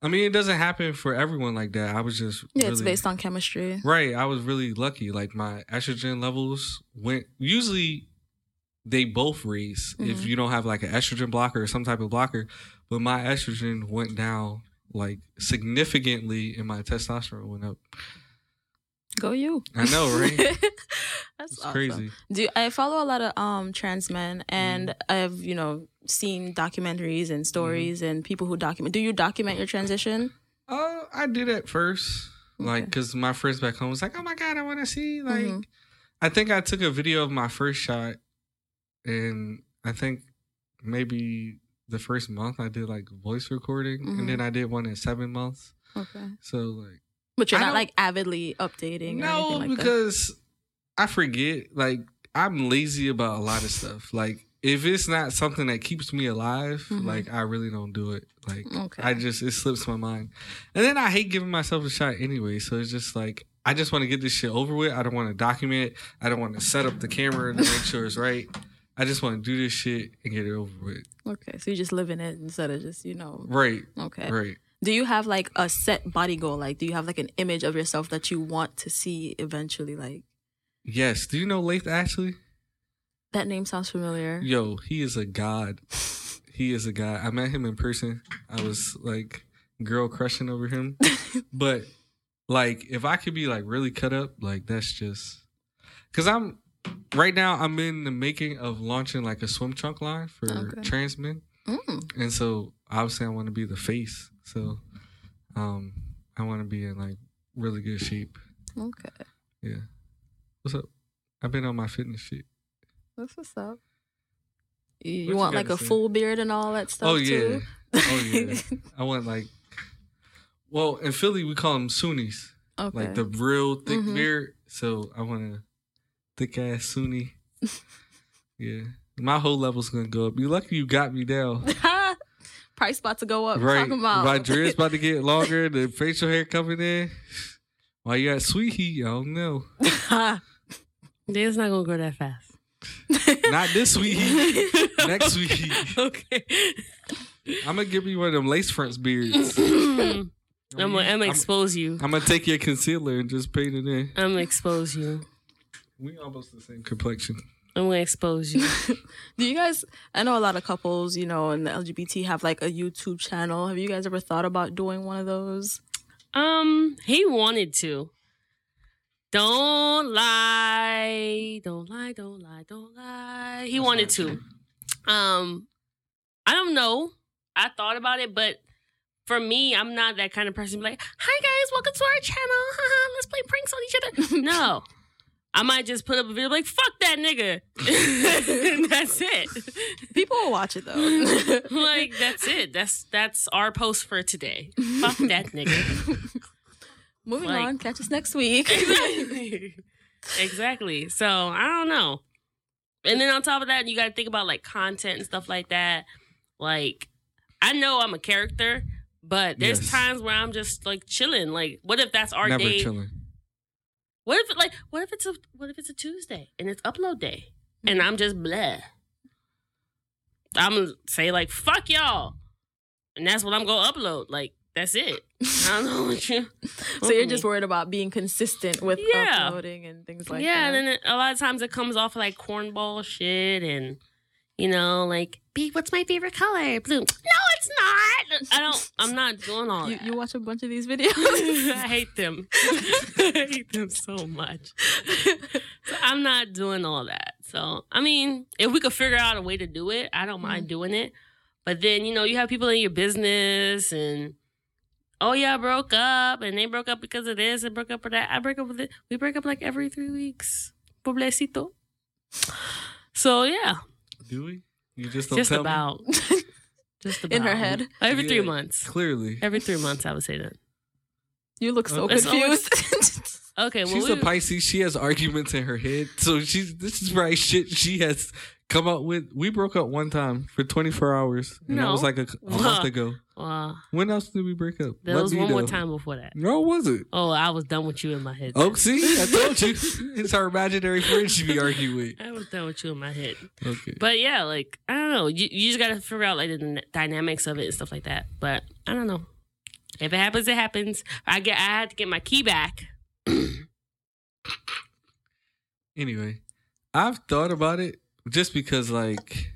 I mean, it doesn't happen for everyone like that. I was just Yeah, it's based on chemistry. right. I was really lucky. Like my estrogen levels went. Usually, they both raise if Mhm. you don't have like an estrogen blocker or some type of blocker. But my estrogen went down like significantly, and my testosterone went up. Go you. I know, right? That's awesome. crazy. Do I follow a lot of um trans men and Mm-hmm. I've, you know, seen documentaries and stories and people who document. Do you document your transition? Uh, I did at first, like, Okay. cause my friends back home was like, "Oh my god, I want to see." Like, Mhm. I think I took a video of my first shot, and I think maybe the first month I did like voice recording, Mhm. and then I did one in seven months. Okay. So like, But you're I not like avidly updating or no, anything like that. because I forget. Like, I'm lazy about a lot of stuff. Like, if it's not something that keeps me alive, Mhm. like I really don't do it. Like, Okay. I just it slips my mind, and then I hate giving myself a shot anyway. So it's just like I just want to get this shit over with. I don't want to document. it. I don't want to set up the camera to make sure it's right. I just want to do this shit and get it over with. Okay. So you just live in it instead of just, you know. Right, Okay. right. Do you have like a set body goal? Like do you have like an image of yourself that you want to see eventually? Like Yes. Do you know Laith Ashley? that name sounds familiar. Yo, he is a god. He is a god. I met him in person. I was like girl crushing over him. but like if I could be like really cut up, like that's just cuz I'm right now I'm in the making of launching like a swim trunk line for Okay. trans men. Mm. And so obviously I want to be the face. So um I want to be in like really good shape. Okay. Yeah. What's up? I've been on my fitness shit. That's what's up. You, you What you want like a say? full beard and all that stuff oh yeah. too? Oh yeah. I want like well, in Philly we call them Sunnis. okay. Like the real thick Mhm. beard. So I want a thick ass Sunni. yeah. My whole level's gonna go up. You lucky you got me down. Price about to go up. right. Talking about My dread's about to get longer, the facial hair coming in. Why you got sweet heat? I don't know. It's not gonna grow that fast. Not this sweet heat. Next sweet heat. okay. I'm gonna give you one of them lace fronts beards. I'm gonna, I'm I'm- gonna expose you. I'm gonna take your concealer and just paint it in. I'm gonna expose you. We almost the same complexion. I'm gonna expose you. Do you guys? I know a lot of couples, you know, in the LGBT have like a YouTube channel. Have you guys ever thought about doing one of those? Um, he wanted to. Don't lie, don't lie, don't lie, don't lie. He That's wanted to. Um, I don't know. I thought about it, but for me, I'm not that kind of person. Like, hi guys, welcome to our channel. Let's play pranks on each other. No, I might just put up a video like "fuck that nigga," that's it. People will watch it though. like that's it. That's that's our post for today. Fuck that nigga. Moving Like- on. Catch us next week. exactly. exactly. So I don't know. And then on top of that, you got to think about like content and stuff like that. Like, I know I'm a character, but there's Yes. times where I'm just like chilling. Like, what if that's our Never day? chilling. What if like what if it's a what if it's a Tuesday and it's upload day and mm-hmm. I'm just bleh. I'm gonna say like fuck y'all, and that's what I'm gonna upload. Like that's it. I don't know what you. so you're just worried about being consistent with Yeah. uploading and things like yeah, that. Yeah, and then it, a lot of times it comes off like cornball shit and you know like B, what's my favorite color? Blue. No, it's not. I don't. I'm not doing all you, that. you watch a bunch of these videos. I hate them. I hate them so much. So I'm not doing all that. So I mean, if we could figure out a way to do it, I don't mind mm-hmm. doing it. But then you know, you have people in your business and oh yeah, I broke up and they broke up because of this and broke up for that. I break up with it. We break up like every three weeks. Pobrecito. So yeah, Do we? You just don't just tell about. Just about In her head. Every three Yeah. months. Clearly, Every three months, I would say that. you look so oh, It's always- confused. Okay, well, she's we, a Pisces. She has arguments in her head, so she's this is right shit she has come up with. We broke up one time for 24 hours, and that was like a, a month ago. uh, When else did we break up? there Let was one more time before that. No, was it? Oh, I was done with you in my head. Oh, see, I told you. it's our imaginary friend she be arguing with. I was done with you in my head. Okay. But yeah, like I don't know. You, you just gotta figure out like the n- dynamics of it and stuff like that. But I don't know. If it happens, it happens. I get. I had to get my key back. Anyway, I've thought about it just because, like,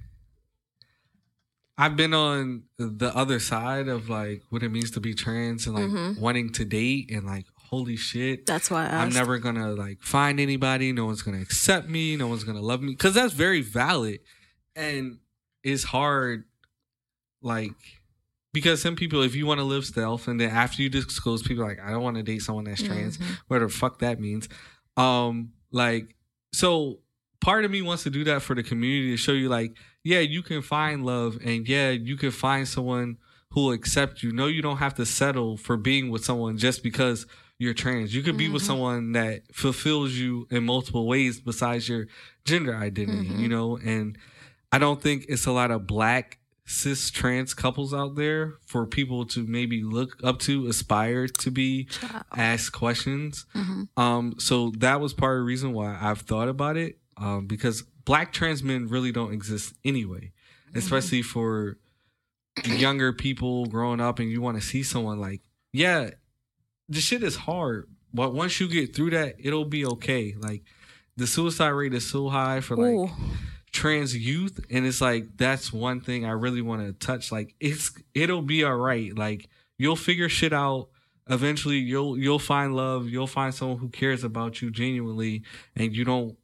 I've been on the other side of like what it means to be trans and like Mhm. wanting to date and like, holy shit, That's why I I'm never gonna like find anybody. No one's gonna accept me. No one's gonna love me because that's very valid, and it's hard. Like because some people, if you want to live stealth, and then after you disclose, people are like I don't want to date someone that's trans, Mhm. whatever the fuck that means. Um, like so. Part of me wants to do that for the community to show you, like, yeah, you can find love, and yeah, you can find someone who will accept you. No, you don't have to settle for being with someone just because you're trans. You could be with Mhm. someone that fulfills you in multiple ways besides your gender identity, Mhm. you know? And I don't think it's a lot of black cis trans couples out there for people to maybe look up to, aspire to be, ask questions. Mhm. Um, so that was part of the reason why I've thought about it. Um, because black trans men really don't exist anyway, especially for younger people growing up and you want to see someone like, yeah, the shit is hard, but once you get through that, it'll be okay. Like the suicide rate is so high for like Ooh. trans youth, and it's like that's one thing I really want to touch. Like it's it'll be all right. Like you'll figure shit out. Eventually, you'll you'll find love. You'll find someone who cares about you genuinely, and you don't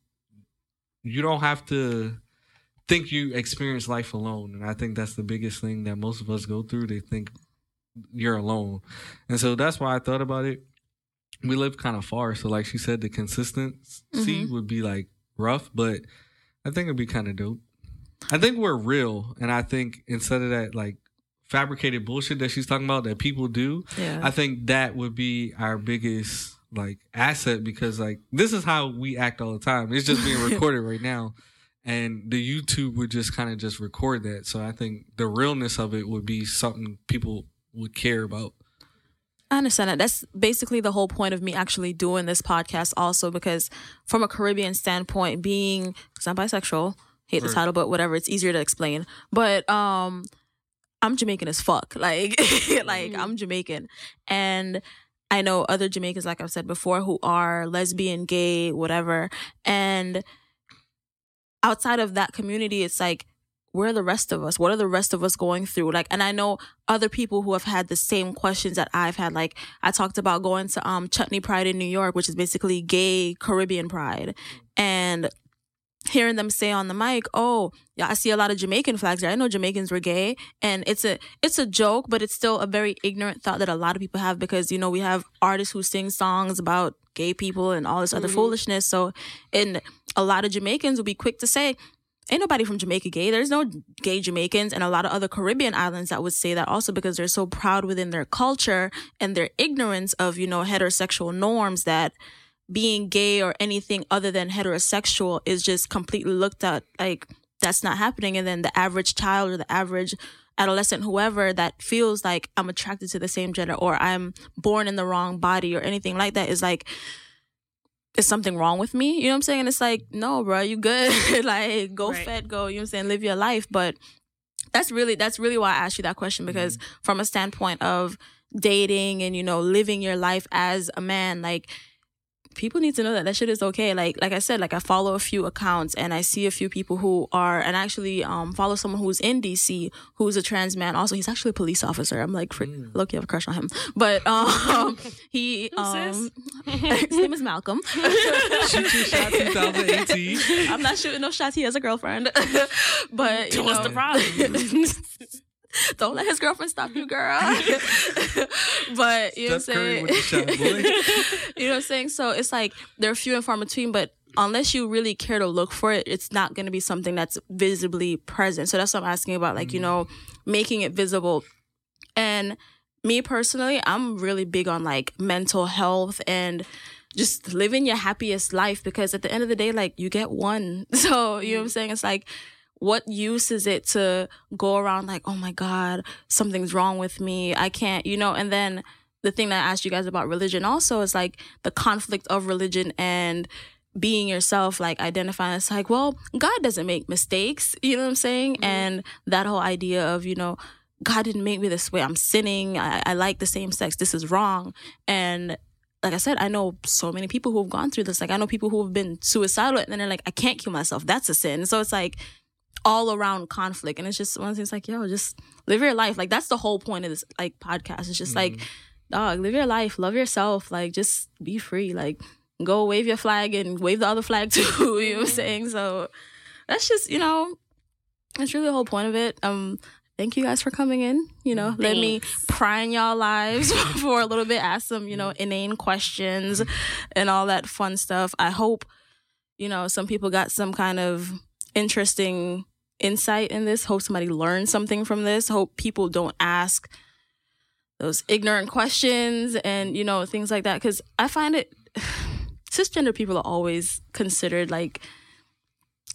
you don't have to think you experience life alone. And I think that's the biggest thing that most of us go through. They think you're alone. And so that's why I thought about it. We live kind of far. So like she said, the consistency Mhm. would be like rough, but I think it'd be kind of dope. I think we're real. And I think instead of that like fabricated bullshit that she's talking about that people do, Yeah. I think that would be our biggest like asset because like this is how we act all the time. It's just being recorded right now. And the YouTube would just kind of just record that. So I think the realness of it would be something people would care about. I understand that. That's basically the whole point of me actually doing this podcast, also because from a Caribbean standpoint, being because I'm bisexual, hate the Right. title, but whatever, it's easier to explain. But um, I'm Jamaican as fuck. Like, like Mhm. I'm Jamaican, and I know other Jamaicans, like I've said before, who are lesbian, gay, whatever, and outside of that community, it's like. Where are the rest of us? What are the rest of us going through? Like, and I know other people who have had the same questions that I've had. Like I talked about going to um Chutney Pride in New York, which is basically gay Caribbean Pride, and hearing them say on the mic, "Oh, yeah, I see a lot of Jamaican flags there. I know Jamaicans were gay." And it's a it's a joke, but it's still a very ignorant thought that a lot of people have because you know we have artists who sing songs about gay people and all this other mm-hmm. foolishness. So, and a lot of Jamaicans will be quick to say, ain't nobody from Jamaica gay. There's no gay Jamaicans and a lot of other Caribbean islands that would say that also because they're so proud within their culture and their ignorance of, you know, heterosexual norms that being gay or anything other than heterosexual is just completely looked at like that's not happening. And then the average child or the average adolescent, whoever that feels like I'm attracted to the same gender or I'm born in the wrong body or anything like that is like, is something wrong with me? You know what I'm saying? And it's like, no, bro, you good. like, go Right. fed, go, you know what I'm saying? Live your life. But that's really, that's really why I asked you that question mm-hmm. because from a standpoint of dating and, you know, living your life as a man, like, people need to know that that shit is okay. Like like I said, like I follow a few accounts and I see a few people who are and I actually um follow someone who's in DC who's a trans man. Also, he's actually a police officer. I'm like freak look, you have a crush on him. But um he um his name is Malcolm. Shoot your shot 2018. I'm not shooting no shots. He has a girlfriend. but you What's know, the problem? don't let his girlfriend stop you, girl. but you know what I'm saying? shot, you know what I'm saying? So it's like they're few and far between, but unless you really care to look for it, it's not going to be something that's visibly present. So that's what I'm asking about, like, you know, making it visible. And me personally, I'm really big on like mental health and just living your happiest life because at the end of the day, like, you get one. So, you know what I'm saying? It's like, what use is it to go around like, oh my God, something's wrong with me? I can't, you know, and then the thing that I asked you guys about religion also is like the conflict of religion and being yourself, like identifying it's like, well, God doesn't make mistakes, you know what I'm saying? Mm-hmm. And that whole idea of, you know, God didn't make me this way. I'm sinning. I, I like the same sex. This is wrong. And like I said, I know so many people who have gone through this. Like I know people who have been suicidal and then they're like, I can't kill myself. That's a sin. So it's like all around conflict. And it's just one those things like, yo, just live your life. Like that's the whole point of this like podcast. It's just like, mm-hmm. dog, live your life, love yourself, like just be free. Like go wave your flag and wave the other flag too. you know what I'm mm-hmm. saying? So that's just, you know, that's really the whole point of it. Um Thank you guys for coming in. You know, let me pry in y'all lives for a little bit, ask some, you know, mm-hmm. inane questions and all that fun stuff. I hope, you know, some people got some kind of interesting insight in this. Hope somebody learned something from this. Hope people don't ask those ignorant questions and, you know, things like that. Cause I find it, cisgender people are always considered like,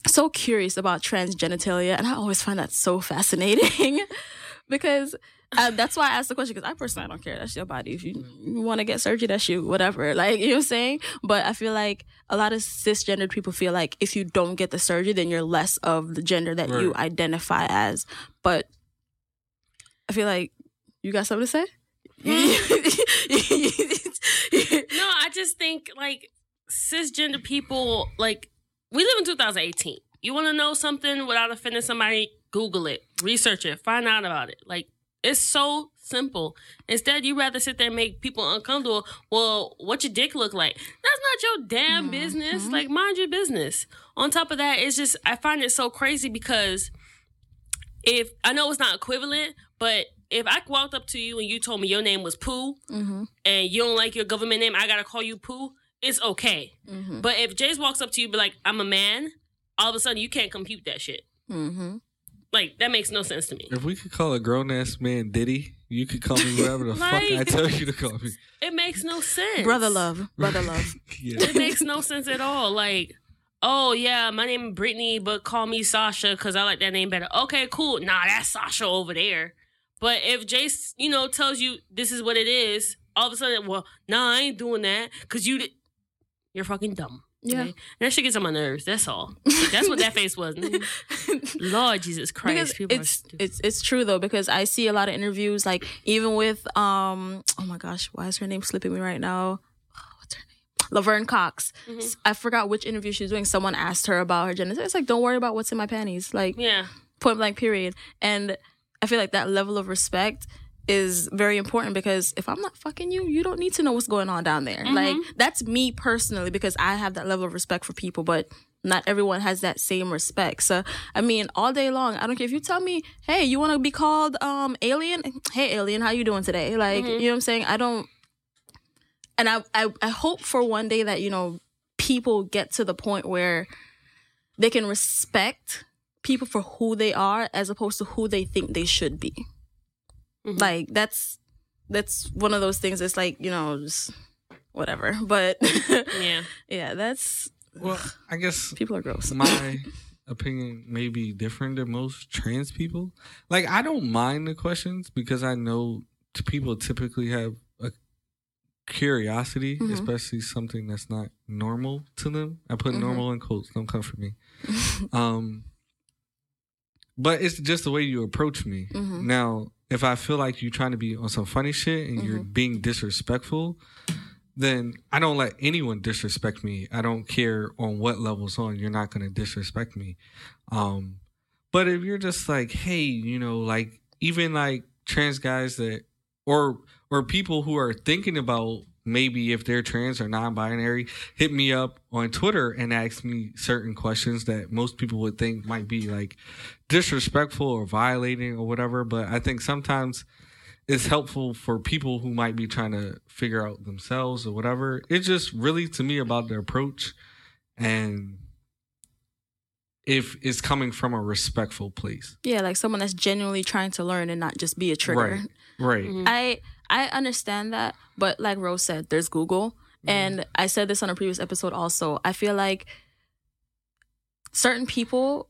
so curious about transgenitalia, and I always find that so fascinating because uh, that's why I asked the question. Because I personally I don't care. That's your body. If you, you want to get surgery, that's you. Whatever. Like you know what I'm saying. But I feel like a lot of cisgendered people feel like if you don't get the surgery, then you're less of the gender that you identify as. But I feel like you got something to say. No, I just think like cisgender people, like we live in 2018. You want to know something without offending somebody? Google it, research it, find out about it. Like it's so simple. Instead, you rather sit there and make people uncomfortable. Well, what your dick look like? That's not your damn business. Like mind your business. On top of that, it's just I find it so crazy because if I know it's not equivalent, but if I walked up to you and you told me your name was Pooh mm-hmm. and you don't like your government name, I gotta call you Pooh. It's okay. Mm-hmm. But if Jayce walks up to you, be like, "I'm a man," all of a sudden you can't compute that shit. Mm-hmm. Like that makes no sense to me. If we could call a grown ass man Diddy, you could call me whatever the fuck I Like- tell you to call me. It makes no sense. Brother love, brother love. Yeah. It makes no sense at all. Like, oh yeah, my name is Brittany, but call me Sasha because I like that name better. Okay, cool. Nah, that's Sasha over there. But if Jayce, you know, tells you this is what it is, all of a sudden, well, nah, I ain't doing that because you, di- you're fucking dumb. Yeah. And that shit gets on my nerves. That's all. That's what that face was. Lord Jesus Christ, because people it's it's it's true though because I see a lot of interviews like even with um oh my gosh why is her name slipping me right now what's her name Laverne Cox Mhm. I forgot which interview she was doing someone asked her about her gender it's like don't worry about what's in my panties like Yeah. point blank period and I feel like that level of respect is very important because if I'm not fucking you, you don't need to know what's going on down there. Like that's me personally because I have that level of respect for people, but not everyone has that same respect. So I mean, all day long, I don't care if you tell me, "Hey, you want to be called um alien?" Hey, alien, how you doing today? Like, you know what I'm saying? I don't and I, I I hope for one day that, you know, people get to the point where they can respect people for who they are as opposed to who they think they should be. Mhm. Like that's that's one of those things it's like, you know, just whatever. But Yeah. yeah, that's Well, I guess people are gross. my opinion may be different than most trans people. Like, I don't mind the questions because I know t- people typically have a curiosity, Mhm. especially something that's not normal to them. I put Mhm. normal in quotes. Don't come for me. Um, but it's just the way you approach me. Mhm. Now, if I feel like you're trying to be on some funny shit and you're being disrespectful, then I don't let anyone disrespect me. I don't care on what levels on. You're not going to disrespect me. Um, but if you're just like, hey, you know, like even like trans guys that, or or people who are thinking about maybe if they're trans or non-binary, hit me up on Twitter and ask me certain questions that most people would think might be like disrespectful or violating or whatever. But I think sometimes it's helpful for people who might be trying to figure out themselves or whatever. It's just really to me about the approach and if it's coming from a respectful place. Yeah, like someone that's genuinely trying to learn and not just be a trigger. Right. Right. Mhm. I I understand that, but like Rose said, there's Google, Mm-hmm. and I said this on a previous episode also. I feel like certain people,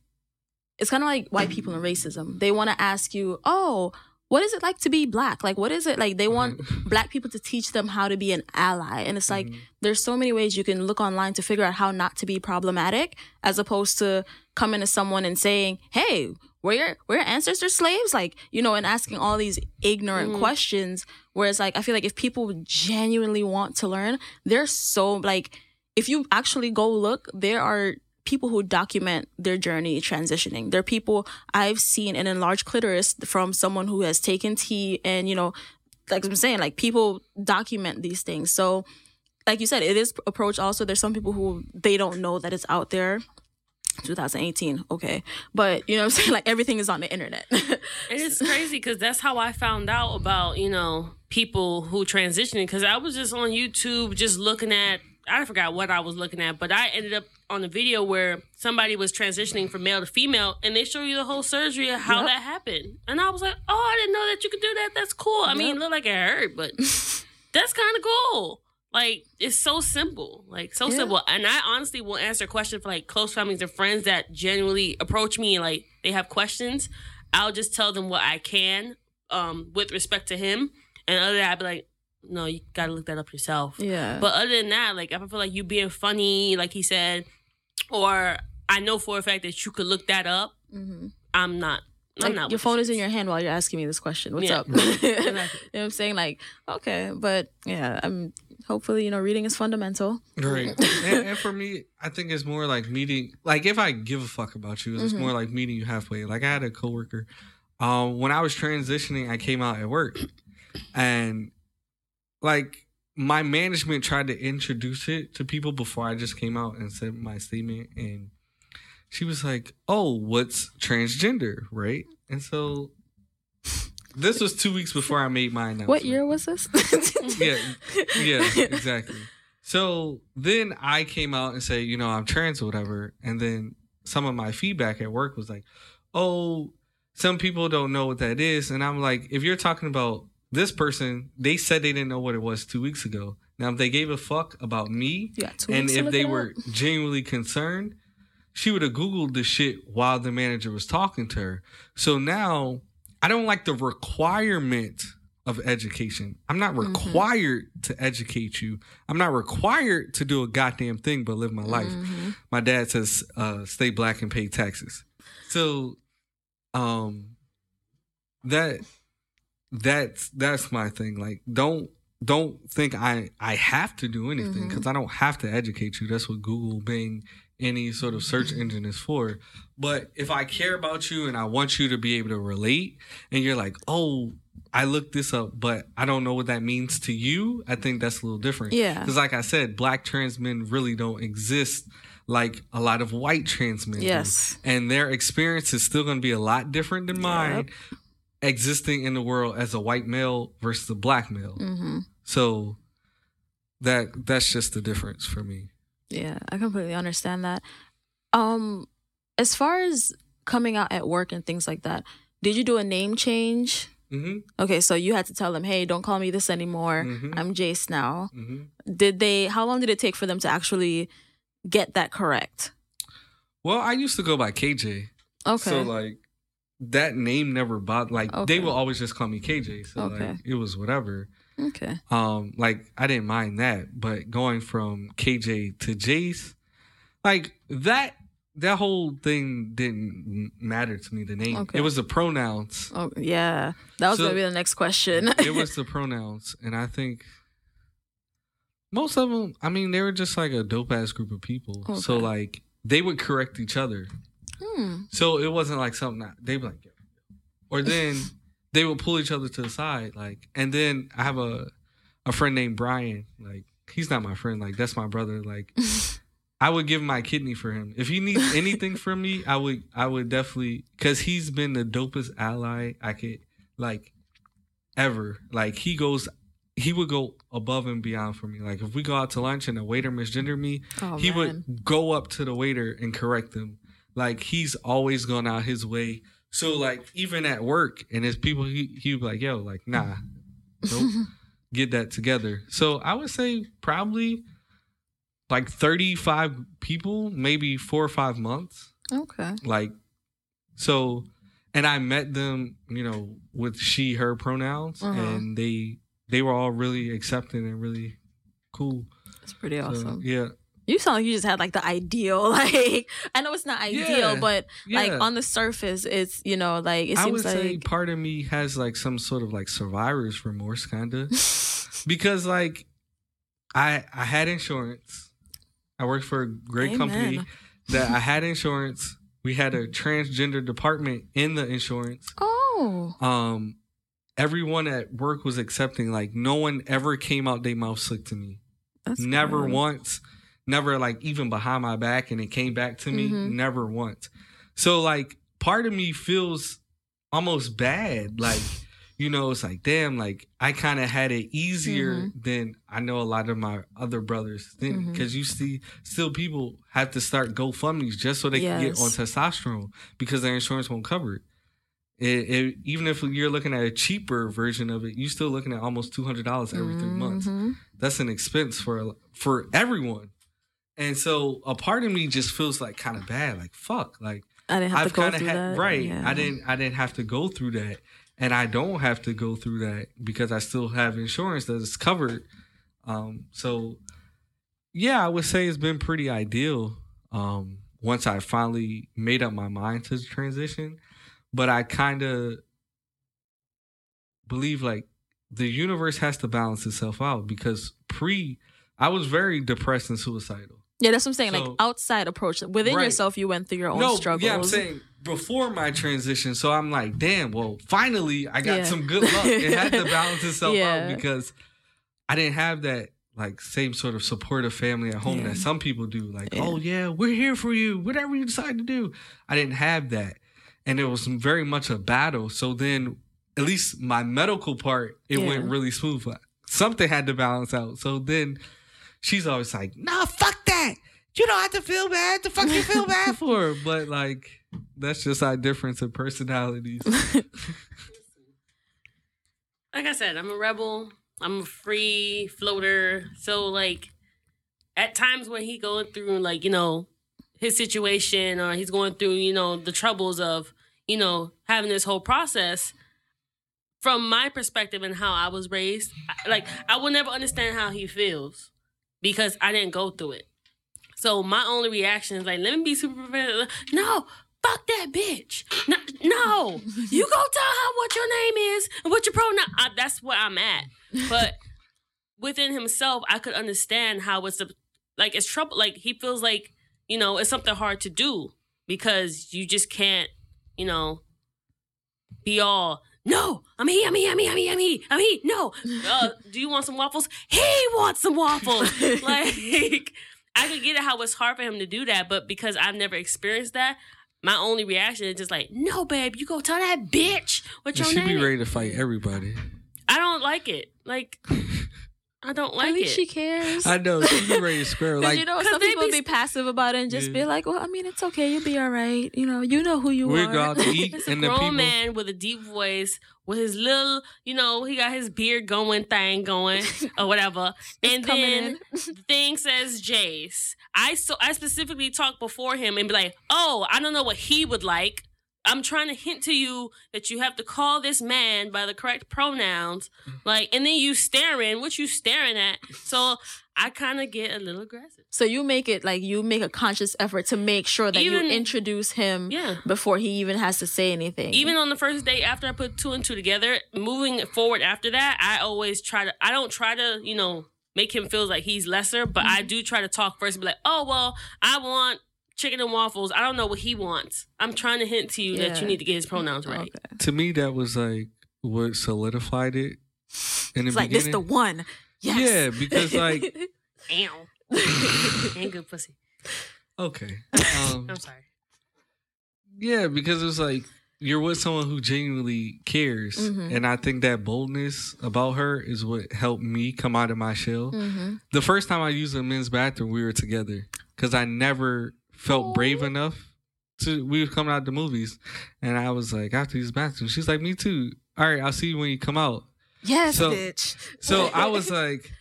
it's kind of like white people and racism. They want to ask you, "Oh, what is it like to be black? Like, what is it like?" They want black people to teach them how to be an ally, and it's like Mhm. there's so many ways you can look online to figure out how not to be problematic, as opposed to coming to someone and saying, "Hey, were your were your ancestors slaves?" Like you know, and asking all these ignorant Mhm. questions. Whereas, like, I feel like if people genuinely want to learn, they're so like, if you actually go look, there are people who document their journey transitioning. There are people I've seen an enlarged clitoris from someone who has taken T and you know like I'm saying, like people document these things. So, like you said, it is approach. Also, there's some people who they don't know that it's out there. 2018, okay, but you know what I'm saying. Like everything is on the internet. And it's crazy because that's how I found out about, you know, people who transitioning. Because I was just on YouTube just looking at, I forgot what I was looking at, but I ended up on a video where somebody was transitioning from male to female and they show you the whole surgery of how Yep. that happened. And I was like, oh, I didn't know that you could do that. That's cool. I mean, Yep. it looked like it hurt, but that's kind of cool. Like it's so simple, like so Yeah. simple. And I honestly will answer questions for like close families and friends that genuinely approach me and like they have questions. I'll just tell them what I can, um, with respect to him. And other than that, I'd be like, no, you gotta look that up yourself. yeah, But other than that, like if I feel like you being funny, like he said, or I know for a fact that you could look that up, hmm I'm not. I'm like not. your phone is in your hand while you're asking me this question. What's Yeah. up? you know what I'm saying? Like, okay, but yeah, I'm hopefully you know reading is fundamental. Right. and, and for me, I think it's more like meeting. Like if I give a fuck about you, it's Mhm. more like meeting you halfway. Like I had a coworker. Um, when I was transitioning, I came out at work, and like my management tried to introduce it to people before I just came out and said my statement, and she was like, "Oh, what's transgender?" Right, and so. This was two weeks before I made my announcement. What year was this? Yeah, yeah, exactly. So then I came out and say, you know, I'm trans or whatever. And then some of my feedback at work was like, oh, some people don't know what that is. And I'm like, if you're talking about this person, they said they didn't know what it was two weeks ago. Now, if they gave a fuck about me two and if they were up. genuinely concerned, she would have Googled the shit while the manager was talking to her. So now I don't like the requirement of education. I'm not Mhm. required to educate you. I'm not required to do a goddamn thing but live my life. Mhm. My dad says, uh, stay black and pay taxes. So um that that's that's my thing. Like don't don't think I I have to do anything because I don't have to educate you. That's what Google, Bing, any sort of search engine is for. But if I care about you and I want you to be able to relate, and you're like, oh, I looked this up, but I don't know what that means to you. I think that's a little different. Yeah. Because, like I said, black trans men really don't exist like a lot of white trans men. do. Yes. And their experience is still going to be a lot different than mine existing in the world as a white male versus a black male. hmm So that that's just the difference for me. Yeah, I completely understand that. Um, as far as coming out at work and things like that, did you do a name change? hmm Okay, so you had to tell them, "Hey, don't call me this anymore. Mhm. I'm Jayce now." hmm Did they? How long did it take for them to actually get that correct? Well, I used to go by KJ. Okay. So like that name never bothered. Like Okay. they will always just call me KJ. So Okay. like it was whatever. Okay. Um, like I didn't mind that, but going from KJ to Jayce, like that that whole thing didn't matter to me. The name, Okay. it was the pronouns. Oh, yeah. That was So- gonna be the next question. it was the pronouns, and I think most of them. I mean, they were just like a dope ass group of people. So like they would correct each other. Hmm. So it wasn't like something that they'd be like, or then they would pull each other to the side, like, and then I have a a friend named Brian, like he's not my friend, like that's my brother, like I would give my kidney for him if he needs anything from me. I would I would definitely because he's been the dopest ally I could like ever. Like he goes. He would go above and beyond for me. Like if we go out to lunch and a waiter misgendered me, Oh, he man. would go up to the waiter and correct them. Like he's always gone out his way. So like even at work and his people, he he like, "Yo, like nah, nope, get that together." So I would say probably like thirty five people, maybe four or five months. okay. Like so, and I met them, you know, with she her pronouns, Uh-huh. and they they were all really accepting and really cool. That's pretty So, awesome. yeah, You sound like you just had like the ideal. Like I know it's not ideal, Yeah. but like on the surface, it's you know like it I seems would say like part of me has like some sort of like survivor's remorse, kind of, because like I I had insurance. I worked for a great company that I had insurance. We had a transgender department in the insurance. oh Um, everyone at work was accepting. Like no one ever came out they mouth slick to me. that's never good. once never like even behind my back and it came back to me Mhm. never once so like part of me feels almost bad like you know it's like damn like i kind of had it easier Mm-hmm. than i know a lot of my other brothers because you see still people have to start gofundme's just so they can get on testosterone because their insurance won't cover it it, it, even if you're looking at a cheaper version of it, you're still looking at almost two hundred dollars every three months Mhm. that's an expense for for everyone. And so a part of me just feels like kind of bad, like fuck, like I didn't have I've to go through had that. right. Yeah. I didn't I didn't have to go through that, and I don't have to go through that because I still have insurance that is covered. Um, so yeah, I would say it's been pretty ideal. Um, once I finally made up my mind to transition, but I kind of believe like the universe has to balance itself out because pre I was very depressed and suicidal. Yeah, that's what I'm saying. like outside approach within Right. yourself, you went through your own no, struggles. yeah, I'm saying before my transition. So I'm like, damn, well, finally I got Yeah. some good luck. It had to balance itself Yeah. out because I didn't have that like same sort of supportive family at home Yeah. that some people do. Like, oh yeah, we're here for you, whatever you decide to do. I didn't have that, and it was very much a battle. So then, at least my medical part, it went really smooth. But something had to balance out. So then, she's always like, "Nah, fuck that." You don't have to feel bad. The fuck you feel bad for? But like, that's just our difference of personalities. like I said, I'm a rebel. I'm a free floater. So like at times when he going through like, you know, his situation or he's going through, you know, the troubles of, you know, having this whole process, from my perspective and how I was raised, like I will never understand how he feels because I didn't go through it. So my only reaction is like, let me be super professional. No, fuck that bitch. No, no. you go tell her what your name is and what your pronoun. I, that's where I'm at. But within himself, I could understand how it's a, like it's trouble. Like he feels like you know it's something hard to do because you just can't, you know, be all. No, I'm he, I'm he, I'm he, I'm he, I'm he, I'm he. No, uh, do you want some waffles? He wants some waffles. like, I could get it how it's hard for him to do that, but because I've never experienced that, my only reaction is just like, no, babe, you go tell that bitch what your she name be ready to fight everybody. I don't like it. Like, I don't like At least it. she cares. I know she be ready to square. 'Cause Like you know, some they people be- be, passive about it and just Yeah. be like, "Well, I mean, it's okay. You'll be all right. You know, you know who you we are." go out to eat, It's a and the grown people. man with a deep voice, with his little, you know, he got his beard going thing going or whatever. and then in. the thing says Jayce. I so I specifically talk before him and be like, oh, I don't know what he would like. I'm trying to hint to you that you have to call this man by the correct pronouns. Mm-hmm. Like, and then you staring, what you staring at? So I kind of get a little aggressive. So you make it like you make a conscious effort to make sure that Even- you introduce him Yeah. before he even has to say anything. even on the first date after I put two and two together, moving forward after that, I always try to I don't try to, you know, make him feel like he's lesser, but I mm-hmm. do try to talk first and be like, Oh well, I want chicken and waffles. I don't know what he wants. I'm trying to hint to you that you need to get his pronouns right. Okay. To me, that was like what solidified it in the It's like this the one. Yes. Yeah, because like Ow. Ain't good pussy. okay, um, I'm sorry. yeah, because it's like you're with someone who genuinely cares, Mhm. and I think that boldness about her is what helped me come out of my shell. hmm The first time I used a men's bathroom, we were together because I never felt brave enough to. We were coming out the movies, and I was like, "After these bathrooms," she's like, "Me too." All right, I'll see you when you come out. Yes, So- bitch. So I was like,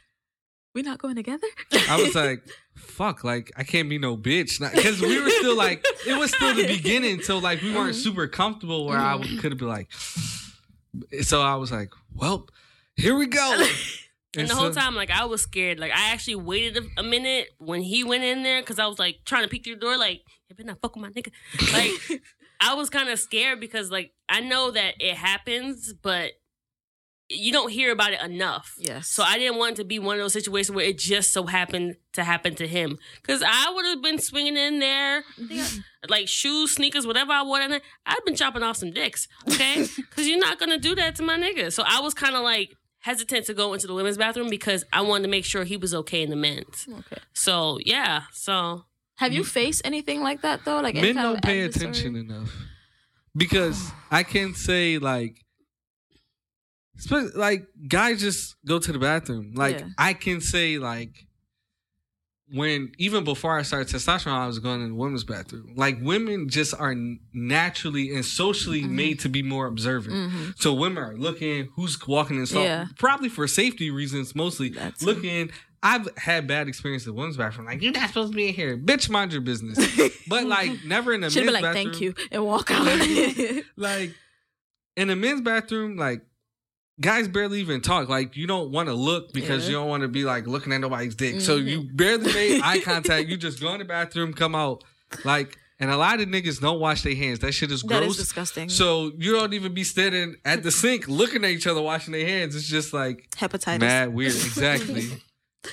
we not going together. I was like, "Fuck!" Like I can't be no bitch because we were still like, it was still the beginning, so like we weren't uh-huh. super comfortable where I mm-hmm. could have been like. So I was like, "Well, here we go." And the whole time, like I was scared. Like I actually waited a, a minute when he went in there because I was like trying to peek through the door. Like, you better not fuck with my nigga. Like I was kind of scared because like I know that it happens, but you don't hear about it enough. yes. So I didn't want it to be one of those situations where it just so happened to happen to him. Because I would have been swinging in there, like shoes, sneakers, whatever I wanted. I'd been chopping off some dicks, okay? Because you're not gonna do that to my nigga. So I was kind of like hesitant to go into the women's bathroom because I wanted to make sure he was okay in the men's. okay. So yeah, so Have you faced anything like that though? Like men don't pay adversary? attention enough because I can say like like guys just go to the bathroom like Yeah. I can say like when even before I started testosterone I was going in the women's bathroom like women just are naturally and socially Mm-hmm. made to be more observant so women are looking who's walking in stuff Yeah. probably for safety reasons mostly That's- looking I've had bad experiences in women's bathroom. Like, you're not supposed to be in here. Bitch, mind your business. But, like, never in a Should men's be like, bathroom. thank you, and walk out. Like, in a men's bathroom, like, guys barely even talk. Like, you don't want to look because Yeah. you don't want to be, like, looking at nobody's dick. So you mm-hmm. barely made eye contact. You just go in the bathroom, come out. Like, and a lot of niggas don't wash their hands. That shit is gross. that is disgusting. So you don't even be standing at the sink looking at each other washing their hands. It's just like Hepatitis. mad weird. Exactly.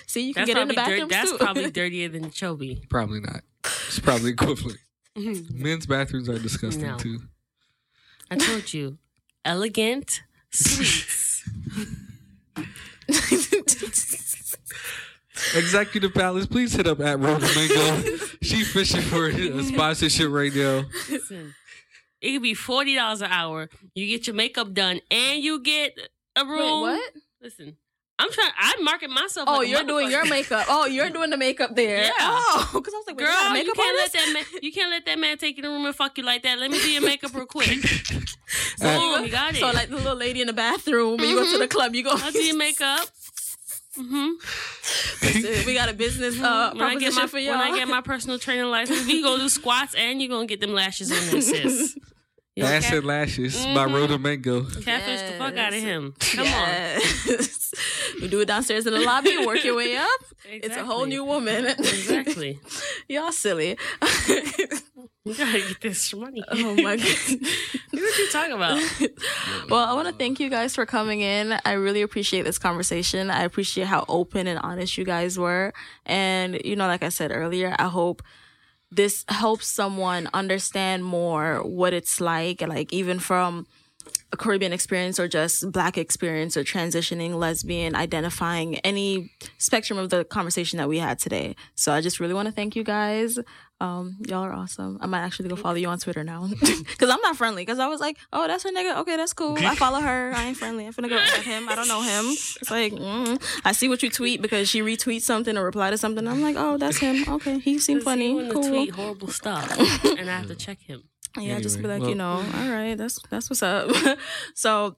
See, you can that's get in the bathroom dirt, that's probably dirtier than Chobee. Probably not. It's probably equivalent. Men's bathrooms are disgusting No. too. I told you, elegant sweets. Executive Palace, please hit up at Rose Mango. she fishing for a sponsorship right now. Listen, it could be forty dollars an hour. You get your makeup done, and you get a Wait, room. what? Listen, I'm trying. I market myself. Oh, like you're doing your makeup. Oh, you're doing the makeup there. Yeah. Oh, because I was like, wait, you Girl, you can't let that man. You can't let that man take you in the room and fuck you like that. Let me do your makeup real quick. So, Boom, you got it. so like the little lady in the bathroom, when you go to the club, you go. I'll do your makeup. hmm we got a business uh, When I get my for y'all. when I get my personal training license, we go do squats and you're gonna get them lashes on there, sis. You Ass okay? and Lashes by Mhm. Rhoda Mango. Catfish the fuck out of him. Come Yes. you do it downstairs in the lobby, work your way up. on. It's a whole new woman. Exactly. Y'all silly. You gotta get this money. oh my god. what are you talking about? Well, I want to thank you guys for coming in. I really appreciate this conversation. I appreciate how open and honest you guys were. And, you know, like I said earlier, I hope this helps someone understand more what it's like, like even from a Caribbean experience or just black experience or transitioning, lesbian, identifying, any spectrum of the conversation that we had today. So I just really want to thank you guys. Um, y'all are awesome. I might actually go follow you on Twitter now because I'm not friendly. Because I was like, oh, that's a nigga. Okay, that's cool. I follow her. I ain't friendly. I'm finna go at him. I don't know him. It's like, mm. I see what you tweet because she retweets something or reply to something. I'm like, oh, that's him. Okay, he seemed Does he funny. wanna Cool. tweet horrible stuff, and I have to check him. Yeah, just be like, well- you know, all right, that's that's what's up. so,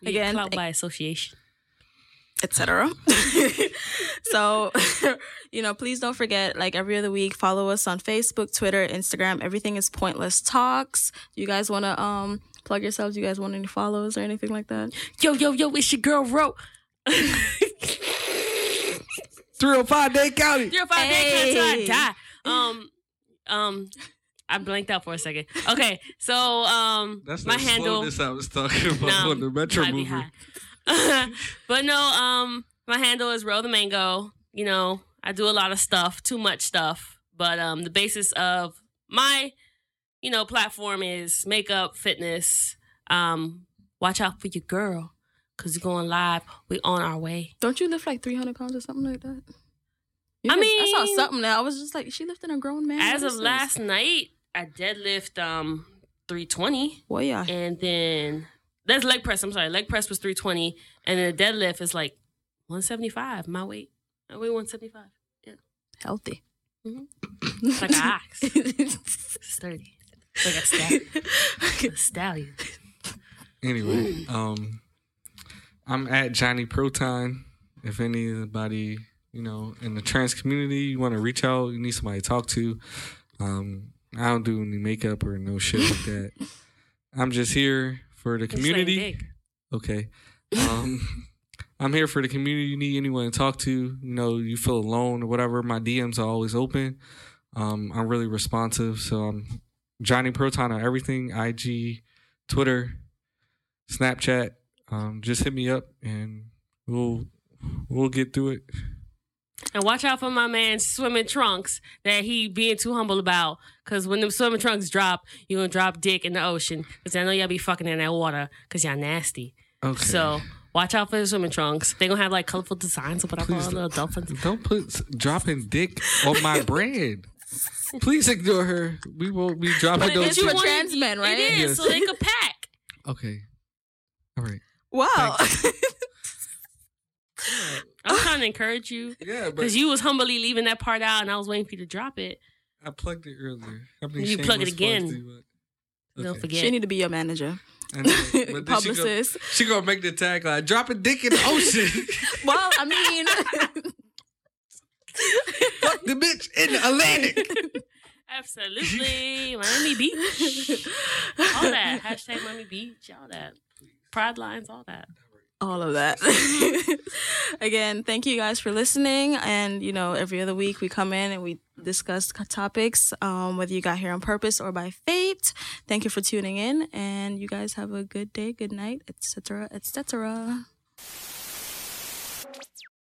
You Again, get clout by association. etc. so, you know, please don't forget, like every other week, follow us on Facebook, Twitter, Instagram. Everything is Pointless Talks. You guys want to um plug yourselves? You guys want any follows or anything like that? Yo, yo, yo, it's your girl Ro. 305 Dade County. Zero five Dade until I die. Um, um, I blanked out for a second. Okay, so um, That's my the handle. slowness I was talking about No, on the Metro movie. but no, um, my handle is Ro the Mango. You know, I do a lot of stuff, too much stuff. But um, the basis of my, you know, platform is makeup, fitness. Um, watch out for your girl, cause you're going live. We on our way. Don't you lift like 300 pounds or something like that? You I mean, I saw something that I was just like, she lifting a grown man. As of last night, I deadlift um 320, well, yeah, and then that's leg press. I'm sorry, leg press was 320, and then the deadlift is like 175. My weight, I weigh 175. Yeah, healthy. Mhm. It's like an ox. It's sturdy. It's like a stallion. a stallion. Anyway, um, I'm at Johnny Proton. If anybody, you know, in the trans community, you want to reach out, you need somebody to talk to. Um, I don't do any makeup or no shit like that. I'm just here for the community. Okay. Um, I'm here for the community. You need anyone to talk to. You know, you feel alone or whatever. My DMs are always open. Um, I'm really responsive. So I'm Johnny Proton on everything IG, Twitter, Snapchat. Um, just hit me up and we'll we'll get through it. And watch out for my man's swimming trunks that he being too humble about. Cause when them swimming trunks drop, you gonna drop dick in the ocean. Cause I know y'all be fucking in that water. Cause y'all nasty. Okay. So watch out for the swimming trunks. They gonna have like colorful designs or whatever. Please little dolphins. don't put s- dropping dick on my brand. Please ignore her. We won't be dropping But it those. is you a trans man, right? It is, Yes. so they could pack. Okay. All right. Wow. I'm ah. trying to encourage you. Yeah, Because you was humbly leaving that part out and I was waiting for you to drop it. I plugged it earlier. How many You plug it again. do you want? Don't forget. she need to be your manager, I know, but then she go- publicist. She gonna make the tagline: "Dropping dick in the ocean." well, I mean, Fuck the bitch in the Atlantic. Absolutely. Miami Beach. All that. Hashtag Miami Beach. All that. Pride lines, all that. All of that. Again, thank you guys for listening. And you know, every other week we come in and we discuss topics, um, whether you got here on purpose or by fate. Thank you for tuning in, and you guys have a good day, good night, etc., etc.